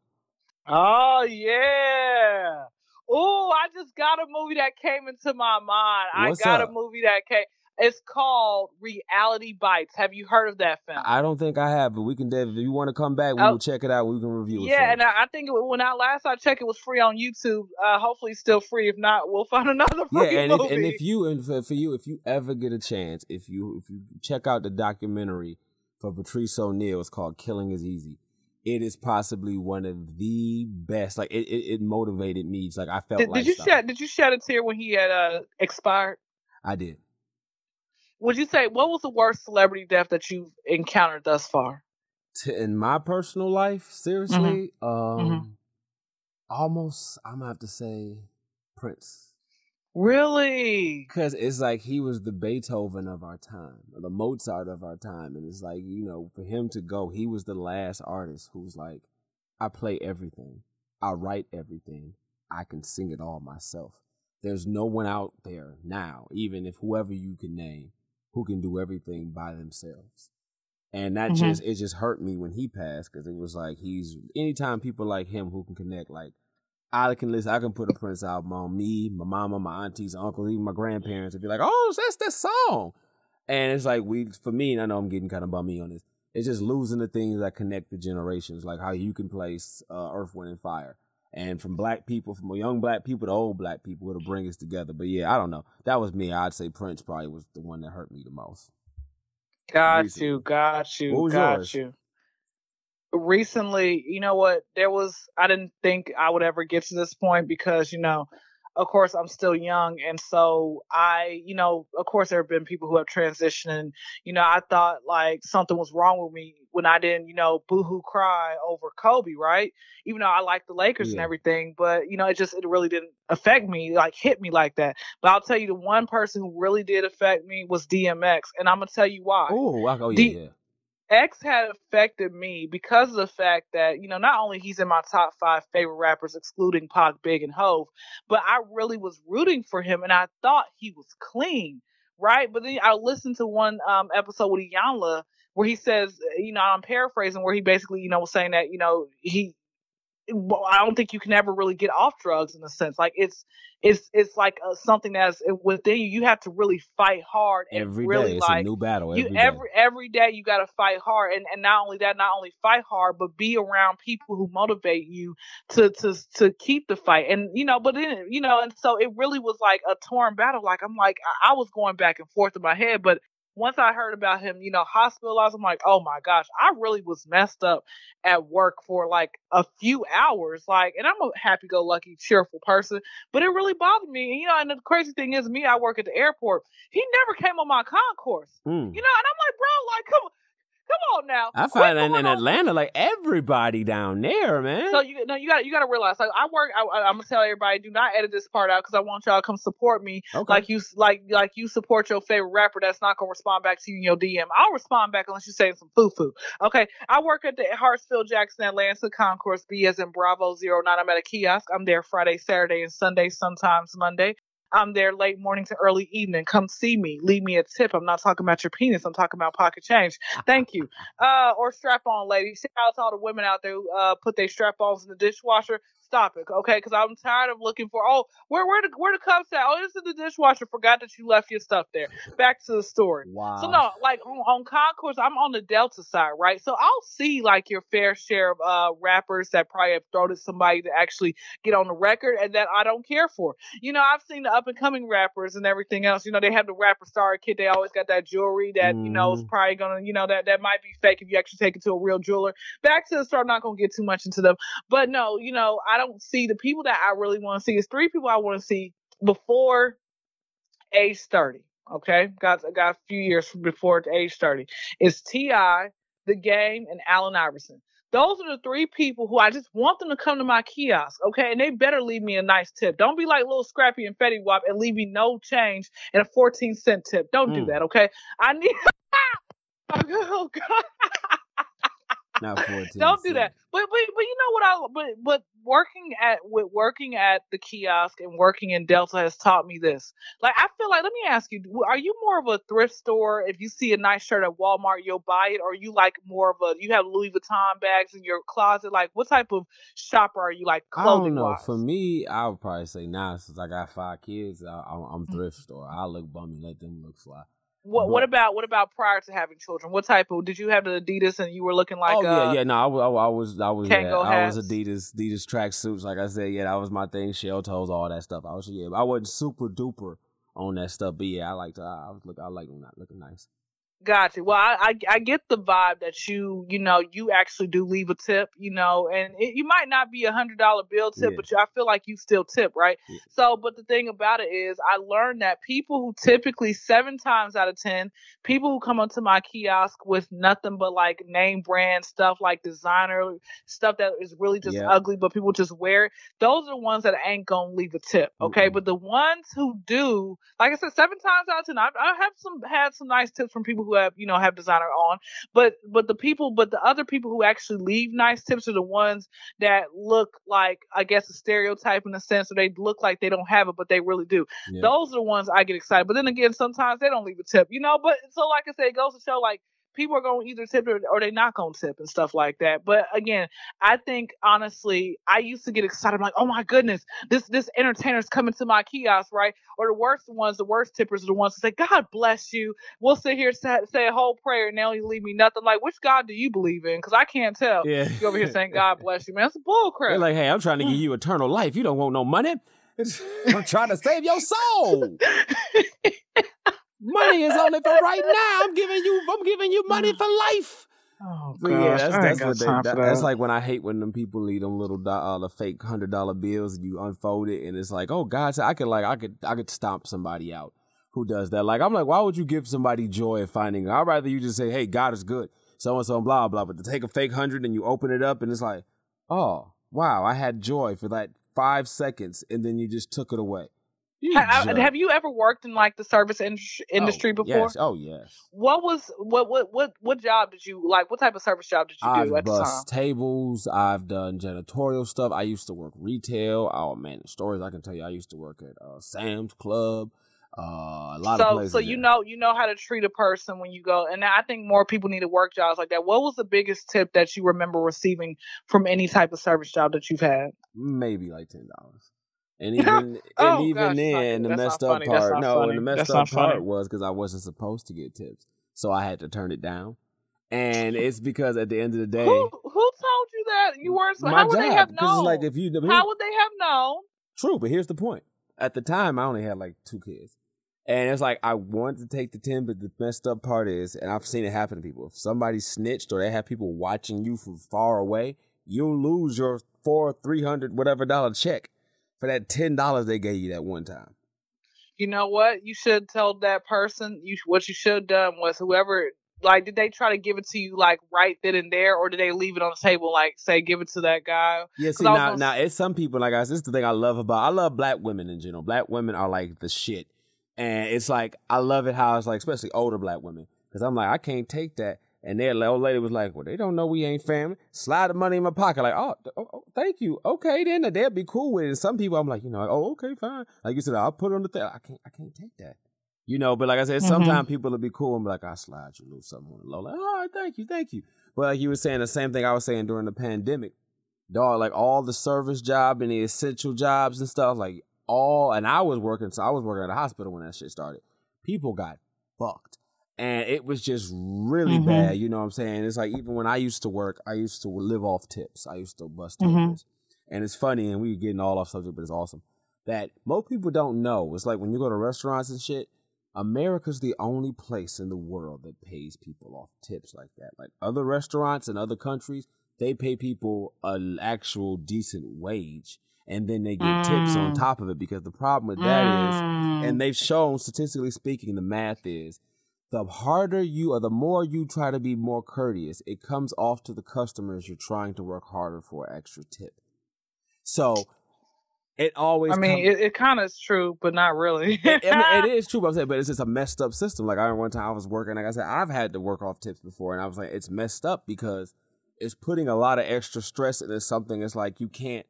Oh yeah. Oh, I just got a movie that came into my mind. What's I got up? a movie that came. It's called Reality Bites. Have you heard of that film? I don't think I have, but we can. If you want to come back, we Oh. will check it out. We can review it. yeah, and. I, I think it, when I last I checked, it was free on YouTube. Uh, hopefully, it's still free. If not, we'll find another yeah, free and if, movie. and if you and for, for you, if you ever get a chance, if you if you check out the documentary for Patrice O'Neal, it's called "Killing Is Easy." It is possibly one of the best. Like it, it, it motivated me. It's like I felt did, like did you shed Did you shed a tear when he had uh, expired? I did. Would you say what was the worst celebrity death that you've encountered thus far? In my personal life, seriously, um, Mhm. almost I'm gonna have to say Prince. Really? Because it's like he was the Beethoven of our time, or the Mozart of our time. And it's like, you know, for him to go, he was the last artist who's like, I play everything, I write everything, I can sing it all myself. There's no one out there now, even if whoever you can name, who can do everything by themselves. And that Mhm. just, it just hurt me when he passed because it was like he's, anytime people like him who can connect, like, I can listen. I can put a Prince album on me, my mama, my aunties, uncles, even my grandparents, and be like, "Oh, that's that song." And it's like we, for me, and I know I'm getting kind of bummy on this. It's just losing the things that connect the generations, like how you can place uh, Earth, Wind, and Fire, and from black people, from young black people to old black people, it'll bring us together. But yeah, I don't know. That was me. I'd say Prince probably was the one that hurt me the most. Got Recently. you, got you, got yours? you. Recently, you know what? There was I didn't think I would ever get to this point because, you know, of course I'm still young and so I, you know, of course there have been people who have transitioned and, you know, I thought like something was wrong with me when I didn't, you know, boohoo cry over Kobe, right? Even though I like the Lakers and everything, but you know, it just it really didn't affect me, like hit me like that. But I'll tell you the one person who really did affect me was DMX and I'm gonna tell you why. Oh, oh yeah, The- yeah. X had affected me because of the fact that, you know, not only he's in my top five favorite rappers, excluding Pac, Big, and Hove, but I really was rooting for him and I thought he was clean, right? But then I listened to one um, episode with Iyanla where he says, you know, I'm paraphrasing, where he basically, you know, was saying that, you know, he, well, I don't think you can ever really get off drugs in a sense. Like it's, it's, it's like uh, something that's within you. You have to really fight hard and Every day, really it's like a new battle. you Every day. every every day you got to fight hard and and not only that not only fight hard but be around people who motivate you to to to keep the fight and you know but then you know and so it really was like a torn battle like i'm like i, I was going back and forth in my head but once I heard about him, you know, hospitalized, I'm like, oh my gosh, I really was messed up at work for like a few hours. Like, and I'm a happy go lucky, cheerful person, but it really bothered me. And, you know, and the crazy thing is, me, I work at the airport. He never came on my concourse. Mm. You know, and I'm like, bro, like, come, come on now. I find in, in Atlanta, like everybody down there, man. So you no, you got you got to realize. Like, I work. I, I'm gonna tell everybody, do not edit this part out because I want y'all to come support me. okay. Like you, like like you support your favorite rapper that's not gonna respond back to you in your DM. I'll respond back unless you're saying some foo foo. Okay, I work at the Hartsfield Jackson Atlanta Concourse B as in Bravo Zero Nine. I'm at a kiosk. I'm there Friday, Saturday, and Sunday. Sometimes Monday. I'm there late morning to early evening. Come see me. Leave me a tip. I'm not talking about your penis. I'm talking about pocket change. Thank you. Uh, or strap on, ladies. Shout out to all the women out there who uh, put their strap ons in the dishwasher. Stop it, okay? Because I'm tired of looking for. Oh, where where the where the cups at? Oh, this is the dishwasher. Forgot that you left your stuff there. Back to the story. wow. So no, like on, on Concourse, I'm on the Delta side, right? So I'll see like your fair share of uh rappers that probably have thrown at somebody to actually get on the record and that I don't care for. You know, I've seen the up and coming rappers and everything else. You know, they have the rapper star kit. They always got that jewelry that you know is Mhm. probably gonna, you know, that that might be fake if you actually take it to a real jeweler. Back to the story. I'm not gonna get too much into them, but no, you know, I don't see the people that I really want to see. Is three people I want to see before age 30. Okay, got got a few years before age 30. It's T.I, the game, and Allen Iverson. Those are the three people who I just want them to come to my kiosk, okay? And they better leave me a nice tip. Don't be like little Scrappy and Fetty Wap and leave me no change and a 14 cent tip. Don't do Mm. that, okay? I need oh God. Not fourteen. Don't do cents. that. But but but you know what I but but working at with working at the kiosk and working in Delta has taught me this. Like I feel like let me ask you, are you more of a thrift store? If you see a nice shirt at Walmart, you'll buy it, or you like more of a you have Louis Vuitton bags in your closet? Like what type of shopper are you? Like I clothing don't know. wise? For me, I would probably say nah. Since I got five kids, I, I'm, I'm Mm. thrift store. I look bummy, let them look fly. What what about what about prior to having children? What type of did you have the Adidas and you were looking like oh yeah, uh, yeah. No, I, wa- I, was, I was, yeah, I was. Adidas, Adidas track suits. Like I said, yeah, that was my thing. Shell toes, all that stuff. I was, yeah, I wasn't super duper on that stuff, but yeah, I liked, I, I was look, I like looking nice. Gotcha. Well, I, I I get the vibe that you you know you actually do leave a tip, you know, and it, you might not be a hundred dollar bill tip, Yeah. but you, I feel like you still tip, right? Yeah. So, but the thing about it is, I learned that people who typically seven times out of ten, people who come onto my kiosk with nothing but like name brand stuff, like designer stuff that is really just Yeah. ugly, but people just wear it. Those are the ones that ain't gonna leave a tip, okay? Mm-mm. But the ones who do, like I said, seven times out of ten, I, I have some had some nice tips from people who have you know have designer on, but but the people, but the other people who actually leave nice tips are the ones that look like I guess a stereotype in a sense, or they look like they don't have it, but they really do. Yeah. Those are the ones I get excited. But then again, sometimes they don't leave a tip, you know. But so like I said, it goes to show like people are going to either tip or, or they not going to tip and stuff like that. But again, I think honestly, I used to get excited. I'm like, oh my goodness, this this entertainer's coming to my kiosk, right? Or the worst ones, the worst tippers are the ones that say, God bless you. We'll sit here say, say a whole prayer and now don't leave me nothing. Like, which God do you believe in? Because I can't tell. yeah. You over here saying God bless you, man. That's bull crap. They're like, hey, I'm trying to give you eternal life. You don't want no money. I'm trying to save your soul. money is only for right now. I'm giving you, I'm giving you money for life. oh But yeah, that's, that's what they, that, that's like when I hate when them people leave them little do- uh, fake hundred dollar bills and you unfold it and it's like, oh God, so I could like I could I could stomp somebody out who does that. Like I'm like, why would you give somebody joy of finding? I'd rather you just say, hey, God is good, so and so and blah blah. But to take a fake hundred and you open it up and it's like, oh wow, I had joy for that five seconds and then you just took it away. Ha- have you ever worked in like the service industry, industry Oh, before? Yes. Oh yes. What was what what what what job did you like? What type of service job did you do I've at the time? tables. I've done janitorial stuff. I used to work retail. Oh man, the stories I can tell you. I used to work at uh, Sam's Club. Uh, a lot of So places. so you there. know you know how to treat a person when you go, and I think more people need to work jobs like that. What was the biggest tip that you remember receiving from any type of service job that you've had? maybe like ten dollars. And even and Oh, even gosh, then, not- the messed up funny. Part. No, funny. and the messed That's up part funny. was because I wasn't supposed to get tips, so I had to turn it down. And it's because at the end of the day, Who who told you that you weren't? So my how would job. they have known? like if you how would they have known? True, but here's the point. At the time, I only had like two kids. And it's like I wanted to take the 10, but the messed up part is, and I've seen it happen to people. If somebody snitched or they have people watching you from far away, you'll lose your four, three hundred, whatever dollar check for that ten dollars they gave you that one time. You know what? You should tell that person. You what you should have done was whoever. Like, did they try to give it to you like right then and there, or did they leave it on the table? Like, say, give it to that guy. Yeah, see now, gonna now it's some people like I. This is the thing I love about. I love black women in general. Black women are like the shit, and it's like I love it how it's like, especially older black women, because I'm like I can't take that. And their old lady was like, "Well, they don't know we ain't family." Slide the money in my pocket, like, "Oh, oh, oh, thank you, okay, then they'll be cool with it." And some people, I'm like, you know, like, "Oh, okay, fine." Like you said, I'll put it on the thing. I can't, I can't take that. You know, but like I said, Mhm. sometimes people will be cool and be like, I slide you a little something on the low. Like, all right, thank you, thank you. But like you were saying, the same thing I was saying during the pandemic, dog, like all the service job and the essential jobs and stuff, like all, and I was working, so I was working at a hospital when that shit started. People got fucked. And it was just really Mhm. bad, you know what I'm saying? It's like even when I used to work, I used to live off tips. I used to bust Mhm. And it's funny, and we were getting all off subject, but it's awesome. That most people don't know. It's like when you go to restaurants and shit, America's the only place in the world that pays people off tips like that. Like other restaurants in other countries, they pay people an actual decent wage and then they get tips on Mm. top of it because the problem with that is, Mm. and they've shown statistically speaking, the math is the harder you or the more you try to be more courteous, it comes off to the customers you're trying to work harder for extra tip. So It always. I mean, come- it, it kind of is true, but not really. it, I mean, it is true, but I'm saying, but it's just a messed up system. Like I remember one time I was working, like I said, I've had to work off tips before, and I was like, it's messed up because it's putting a lot of extra stress into something. It's like you can't.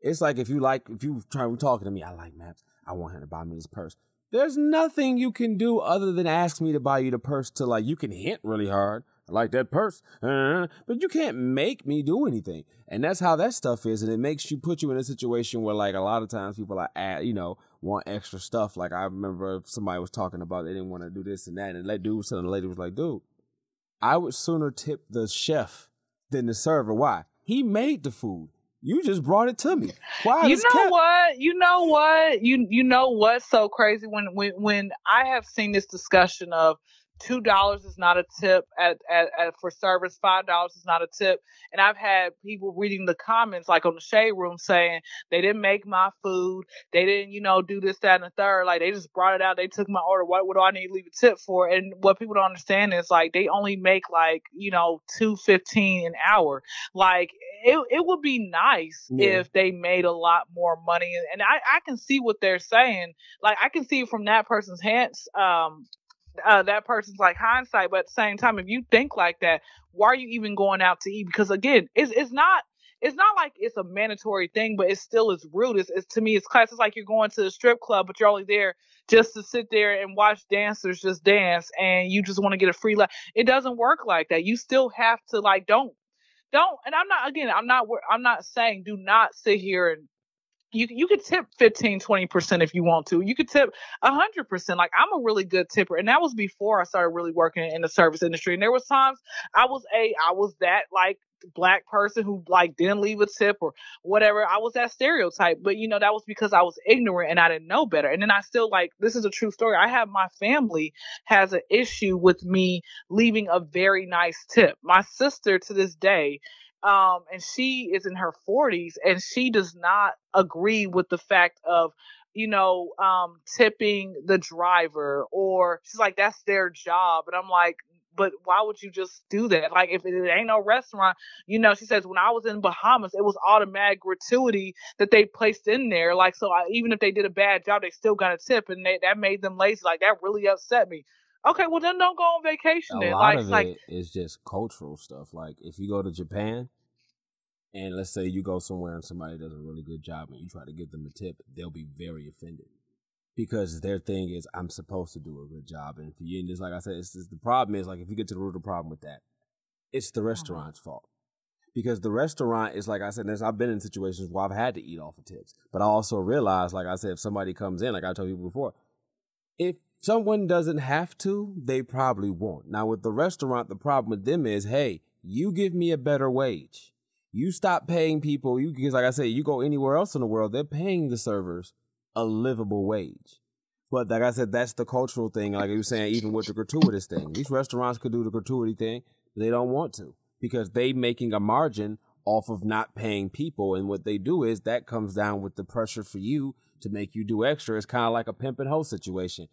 It's like if you like, if you try talking to me, I like maps. I want him to buy me this purse. There's nothing you can do other than ask me to buy you the purse. To like, you can hint really hard. I like that purse, uh, but you can't make me do anything. And that's how that stuff is, and it makes you put you in a situation where, like, a lot of times people are, at, you know, want extra stuff. Like I remember somebody was talking about they didn't want to do this and that, and that dude was telling the lady was like, "Dude, I would sooner tip the chef than the server. Why? He made the food. You just brought it to me. Why? you know what? You know what? You you know what's so crazy when when when I have seen this discussion of two dollars is not a tip at, at, at for service, five dollars is not a tip, and I've had people reading the comments like on the shade room saying they didn't make my food, they didn't you know do this that and the third, like they just brought it out, they took my order. What what do I need to leave a tip for? And what people don't understand is like they only make like you know two fifteen an hour, like it, it would be nice Yeah. if they made a lot more money. And I, I can see what they're saying. Like i can see from that person's hands um uh, that person's like hindsight but at the same time if you think like that why are you even going out to eat? Because again it's, it's not it's not like it's a mandatory thing but it still is rude. It's, it's to me it's class. It's like you're going to a strip club but you're only there just to sit there and watch dancers just dance and you just want to get a free laugh it doesn't work like that. You still have to like don't don't and i'm not again i'm not i'm not saying do not sit here and you you could tip 15 20% if you want to. You could tip 100% like i'm a really good tipper and that was before i started really working in the service industry. And there was times i was a i was that like black person who like didn't leave a tip or whatever. I was that stereotype but you know that was because i was ignorant and i didn't know better. And then i still like this is a true story. I have my family has an issue with me leaving a very nice tip. My sister to this day um, and she is in her 40s and she does not agree with the fact of you know um, tipping the driver or she's like that's their job and i'm like but why would you just do that? Like if it ain't no restaurant you know she says when i was in bahamas it was automatic gratuity that they placed in there like so I, even if they did a bad job they still got a tip and they, that made them lazy like that really upset me okay well then don't go on vacation a then lot like of like it is just cultural stuff. Like if you go to Japan, and let's say you go somewhere and somebody does a really good job, and you try to give them a tip, they'll be very offended because their thing is I'm supposed to do a good job, and for you, and just like I said, it's just, the problem is like if you get to the root of the problem with that, it's the uh-huh. restaurant's fault. Because the restaurant is like I said, there's, I've been in situations where I've had to eat off of tips, but I also realize, like I said, if somebody comes in, like I told you before, if someone doesn't have to, they probably won't. Now, with the restaurant, the problem with them is, hey, you give me a better wage. You stop paying people. You because, like I said, you go anywhere else in the world, they're paying the servers a livable wage. But like I said, that's the cultural thing. Like you were saying, even with the gratuitous thing, these restaurants could do the gratuity thing, but they don't want to because they making a margin off of not paying people. And what they do is that comes down with the pressure for you to make you do extra. It's kind of like a pimp and hoe situation.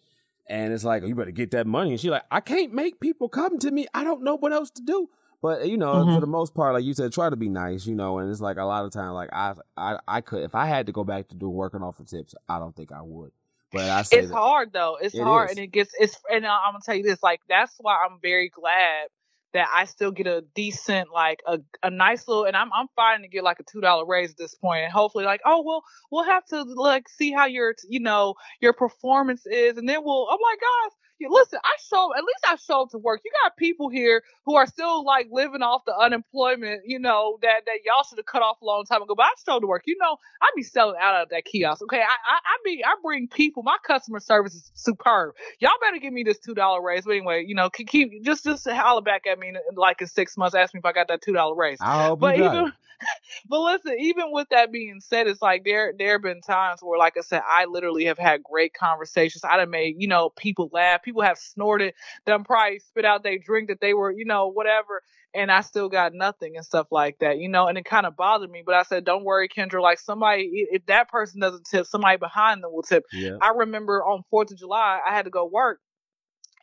And it's like, you better get that money. And she's like, I can't make people come to me. I don't know what else to do. But you know, Mhm. for the most part, like you said, try to be nice, you know. And it's like a lot of times, like I, I, I could if I had to go back to do working off of tips, I don't think I would. But I say it's that, hard though. It's It hard, is. and it gets. It's and I'm gonna tell you this. Like that's why I'm very glad that I still get a decent, like a a nice little. And I'm I'm fighting to get like a two dollar raise at this point, and hopefully, like oh well, we'll have to like see how your you know your performance is, and then we'll. I'm like guys. You, listen, I show at least I show to work. You got people here who are still like living off the unemployment, you know, that that y'all should have cut off a long time ago. But I show to work. You know, I be selling out of that kiosk. Okay, I, I I be I bring people. My customer service is superb. Y'all better give me this two dollar raise. But anyway, you know, keep, keep just just holler back at me in, like in six months. Ask me if I got that two dollar raise. I hope But even but listen, even with that being said, it's like there there have been times where, like I said, I literally have had great conversations. I'd have made, you know, people laugh. People have snorted, done probably spit out their drink that they were, you know, whatever, and I still got nothing and stuff like that, you know, and it kind of bothered me. But I said, Don't worry, Kendra, like somebody if that person doesn't tip, somebody behind them will tip. Yeah. I remember on Fourth of July, I had to go work.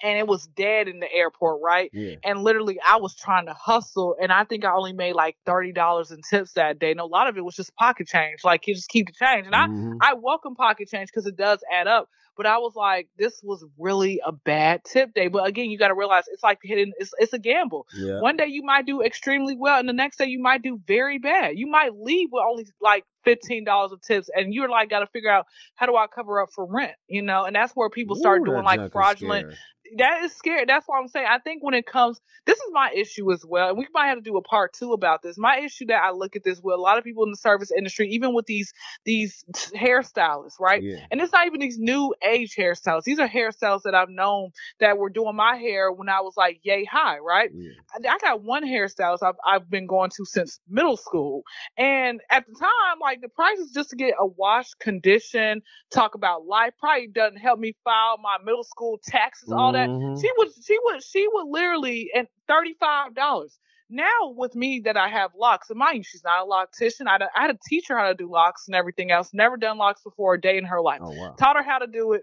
and it was dead in the airport, right? Yeah. And literally, I was trying to hustle, and I think I only made like thirty dollars in tips that day. And a lot of it was just pocket change, like you just keep the change. And Mhm. I, I welcome pocket change because it does add up. But I was like, this was really a bad tip day. But again, you got to realize it's like hitting. It's it's a gamble. yeah. One day you might do extremely well, and the next day you might do very bad. You might leave with only like fifteen dollars of tips, and you're like got to figure out how do I cover up for rent, you know? And that's where people start Ooh, doing like fraudulent scary. That is scary. That's what I'm saying. I think when it comes, this is my issue as well. And we might have to do a part two about this. My issue that I look at this with a lot of people in the service industry, even with these these hairstylists, right? Yeah. And it's not even these new age hairstylists. These are hairstylists that I've known that were doing my hair when I was like yay high, right? Yeah. I I got one hairstylist I've, I've been going to since middle school. And at the time, like the price is just to get a wash, condition, talk about life. Probably doesn't help me file my middle school taxes, all that. Mhm. She would, she would, she would literally and thirty five dollars. Now with me that I have locks, and mind you, she's not a loctician. I, had to- I had to teach her how to do locks and everything else. Never done locks before a day in her life Oh wow. taught her how to do it.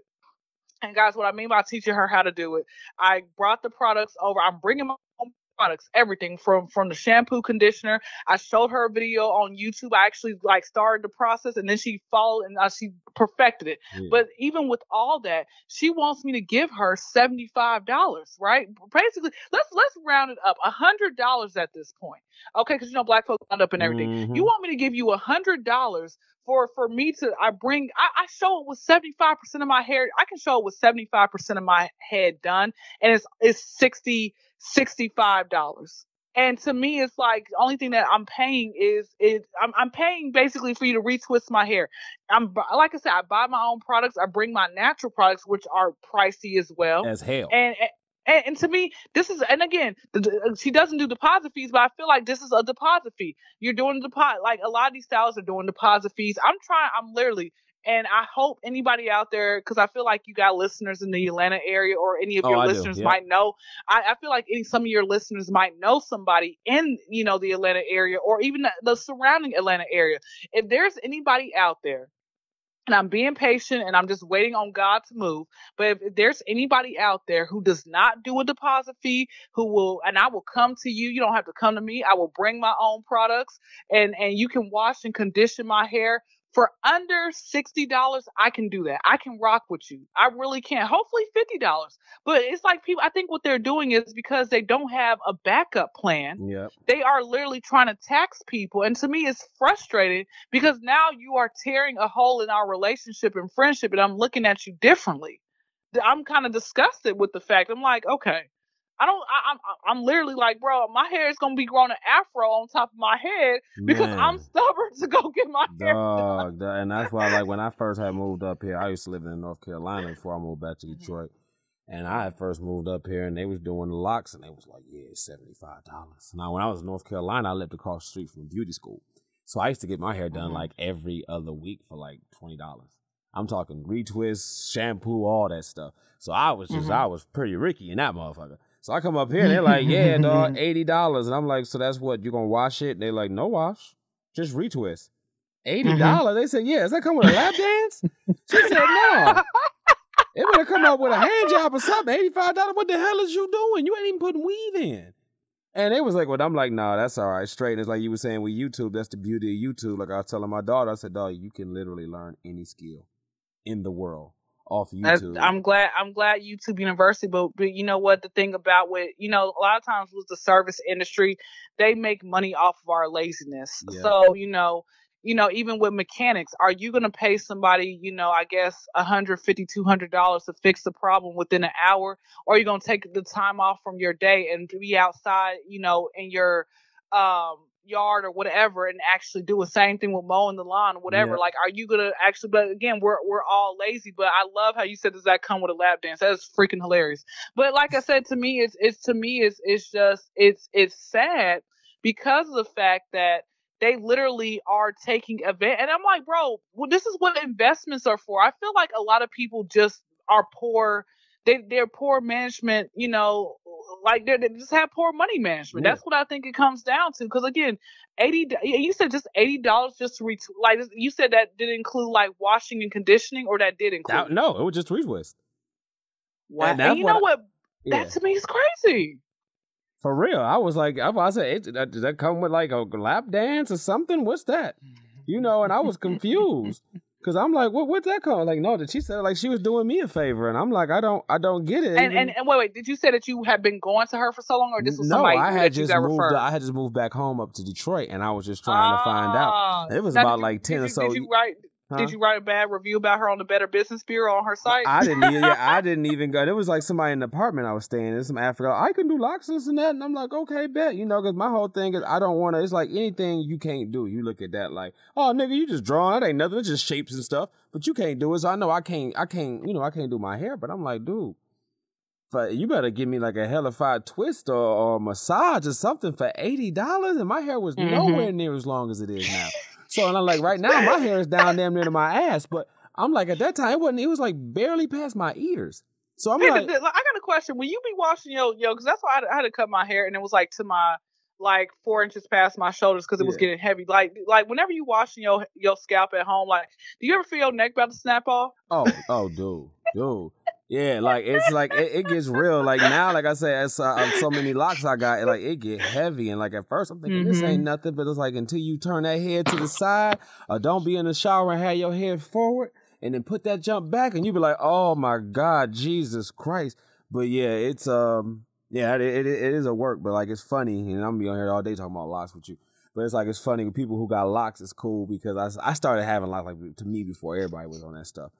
And guys, what I mean by teaching her how to do it, I brought the products over. I'm bringing my own products, everything from from the shampoo, conditioner. I showed her a video on YouTube. I actually like started the process, and then she followed and uh, she perfected it. Yeah. But even with all that, she wants me to give her seventy five dollars, right? Basically, let's let's round it up, a hundred dollars at this point, okay? Because you know black folks end up in everything. Mhm. You want me to give you a hundred dollars for for me to I bring I, I show it with seventy five percent of my hair. I can show it with seventy five percent of my head done, and it's it's sixty sixty five dollars. And to me, it's like the only thing that I'm paying is is I'm I'm paying basically for you to retwist my hair. I'm like I said, I buy my own products. I bring my natural products, which are pricey as well As hell. and, and and to me this is and again the, the- uh, she doesn't do deposit fees but i feel like this is a deposit fee you're doing deposit like a lot of these styles are doing deposit fees i'm trying i'm literally and i hope anybody out there because i feel like you got listeners in the atlanta area or any of Oh, your I listeners yeah. might know I, I feel like any, some of your listeners might know somebody in you know the atlanta area or even the, the surrounding atlanta area if there's anybody out there and I'm being patient and I'm just waiting on God to move. But if, if there's anybody out there who does not do a deposit fee, who will, and I will come to you. You don't have to come to me. I will bring my own products, and and you can wash and condition my hair for under sixty dollars. I can do that. I can rock with you. I really can. Hopefully fifty dollars. But it's like people. I think what they're doing is because they don't have a backup plan Yep. they are literally trying to tax people and to me it's frustrating because now you are tearing a hole in our relationship and friendship and i'm looking at you differently i'm kind of disgusted with the fact i'm like okay i don't I, i'm i'm literally like bro my hair is going to be growing an afro on top of my head because i'm stubborn to go get my hair Dog, dog, and that's why, like, when I first had moved up here, I used to live in North Carolina before I moved back to Mhm. Detroit. And I had first moved up here, and they was doing the locks, and they was like, "Yeah, seventy five dollars." Now, when I was in North Carolina, I lived across the street from beauty school, so I used to get my hair done Mhm. like every other week for like twenty dollars. I'm talking retwist, shampoo, all that stuff. So I was just, Mhm. I was pretty Ricky in that motherfucker. So I come up here, and they're like, "Yeah, dog, eighty dollars," and I'm like, "So that's what you gonna wash it?" And they're like, "No wash, just retwist." Eighty mm-hmm. dollars? They said, "Yeah." Does that come with a lap dance? She said, "No." It better come up with a hand job or something. Eighty-five dollars. What the hell is you doing? You ain't even putting weave in. And it was like, well, I'm like, nah, that's all right. Straight. And it's like you were saying with YouTube, that's the beauty of YouTube. Like I was telling my daughter, I said, dog, you can literally learn any skill in the world off YouTube. I'm glad. I'm glad YouTube University, but, but you know what? The thing about with you know a lot of times with the service industry, they make money off of our laziness. Yeah. So you know, you know, even with mechanics, are you going to pay somebody, you know, I guess a hundred fifty, two hundred dollars to fix the problem within an hour, or are you going to take the time off from your day and be outside, you know, in your um yard or whatever and actually do the same thing with mowing the lawn or whatever Yeah. like are you gonna actually but again we're we're all lazy but i love how you said does that come with a lap dance? That's freaking hilarious. But like i said to me it's it's to me it's it's just it's it's sad because of the fact that they literally are taking event and i'm like bro well, this is what investments are for. I feel like a lot of people just are poor. They they're poor management you know like they're, just have poor money management Yeah. that's what i think it comes down to because again 80 you said just 80 dollars just to ret- like you said that did include like washing and conditioning or that did include That- no, it was just retwist. Wow. and And, you what know I- what Yeah. That to me is crazy. For real, I was like, I, I said, it, does that come with like a lap dance or something? What's that? Mm-hmm. You know, and I was confused because I'm like, what? What's that called? Like, no, that she said like she was doing me a favor, and I'm like, I don't, I don't get it. And, and and wait, wait. Did you say that you had been going to her for so long, or this was no, somebody I had just moved. referred? I had just moved back home up to Detroit, and I was just trying to find out. Ah. It was about did like ten did or so. Did you write? Huh? Did you write a bad review about her on the Better Business Bureau on her site? I didn't even. Yeah, I didn't even go. There was like somebody in the apartment I was staying in. Some Africa. I can do locks this and that, and I'm like, okay, bet. You know, because my whole thing is I don't want to. It's like anything you can't do. You look at that like, oh nigga, you just drawing. It ain't nothing. It's just shapes and stuff. But you can't do it. So I know I can't. I can't. You know, I can't do my hair. But I'm like, dude. But you better give me like a hellified twist or, or massage or something for eighty dollars, and my hair was Mhm. nowhere near as long as it is now. So and I'm like, right now my hair is down damn near to my ass, but I'm like at that time it wasn't. It was like barely past my ears. So I'm like, I got a question. Will you be washing your yo, because that's why I had, I had to cut my hair, and it was like to my like four inches past my shoulders because it was getting heavy. Like like whenever you washing your your scalp at home, like do you ever feel your neck about to snap off? oh, oh, dude, dude. Yeah, like it's like it, it gets real. Like now, like I said, as uh, so many locks I got, like it get heavy. And like at first, I'm thinking this Mhm. ain't nothing, but it's like until you turn that head to the side, or don't be in the shower and have your head forward, and then put that jump back, and you be like, oh my god, Jesus Christ. But yeah, it's um, yeah, it, it, it is a work, but like it's funny, and I'm gonna be on here all day talking about locks with you. But it's like it's funny with people who got locks. It's cool because I, I started having locks like to me before everybody was on that stuff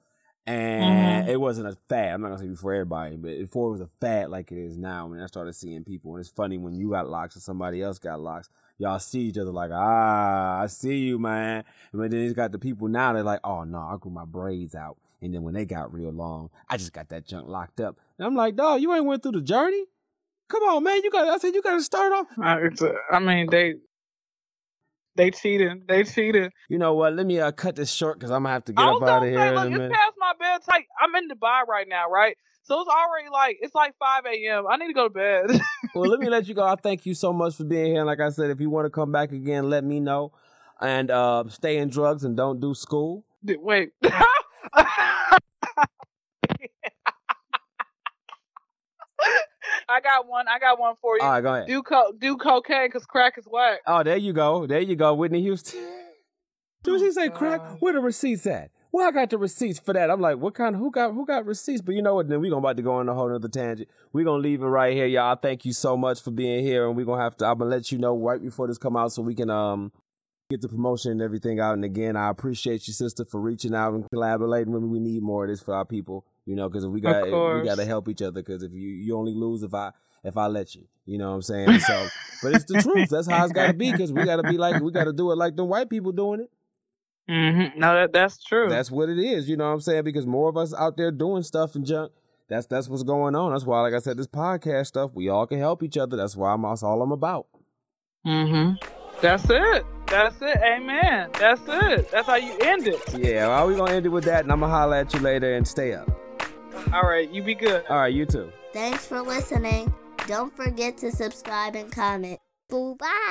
and it wasn't a fad. I'm not gonna say before everybody, but before it was a fad like it is now. When I started seeing people, and it's funny when you got locks and somebody else got locks, y'all see each other like, ah, I see you, man. But then it's got the people now. They're like, oh no, I grew my braids out, and then when they got real long, I just got that junk locked up. And I'm like, dog, you ain't went through the journey. Come on, man. You got. I said you got to start off. I, it's a, I mean they they cheated. They cheated. You know what? Let me uh, cut this short because I'm gonna have to get I up out of say, here in a minute. Past my bedtime. I'm in Dubai right now, right? So it's already like it's like 5 a.m. I need to go to bed. well, let me let you go. I thank you so much for being here. And like I said, if you want to come back again, let me know. And uh, stay in drugs and don't do school. Wait. I got one. I got one for you. All right, go ahead. do co- do cocaine because crack is whack. Oh, there you go. There you go, Whitney Houston. Did she say crack? Where the receipts at? Well, I got the receipts for that. I'm like, what kind of who got who got receipts? But you know what? Then we're gonna about to go on a whole other tangent. We're gonna leave it right here, y'all. Thank you so much for being here, and we're gonna have to. I'm gonna let you know right before this come out so we can um get the promotion and everything out. And again, I appreciate you, sister, for reaching out and collaborating with me. We need more of this for our people, you know, because we got we got to help each other. Because if you you only lose if I if I let you, you know what I'm saying? So, but it's the truth. That's how it's got to be. Because we got to be like we got to do it like the white people doing it. Mm-hmm. No, that that's true. That's what it is. You know what I'm saying? Because more of us out there doing stuff and junk. That's that's what's going on. That's why, like I said, this podcast stuff, we all can help each other. That's why I'm that's all I'm about. mm-hmm. That's it. That's it. Amen. That's it. That's how you end it. Yeah, well, we gonna end it with that, and I'm gonna holler at you later and stay up. All right. You be good. All right, you too. Thanks for listening. Don't forget to subscribe and comment. Boo bye.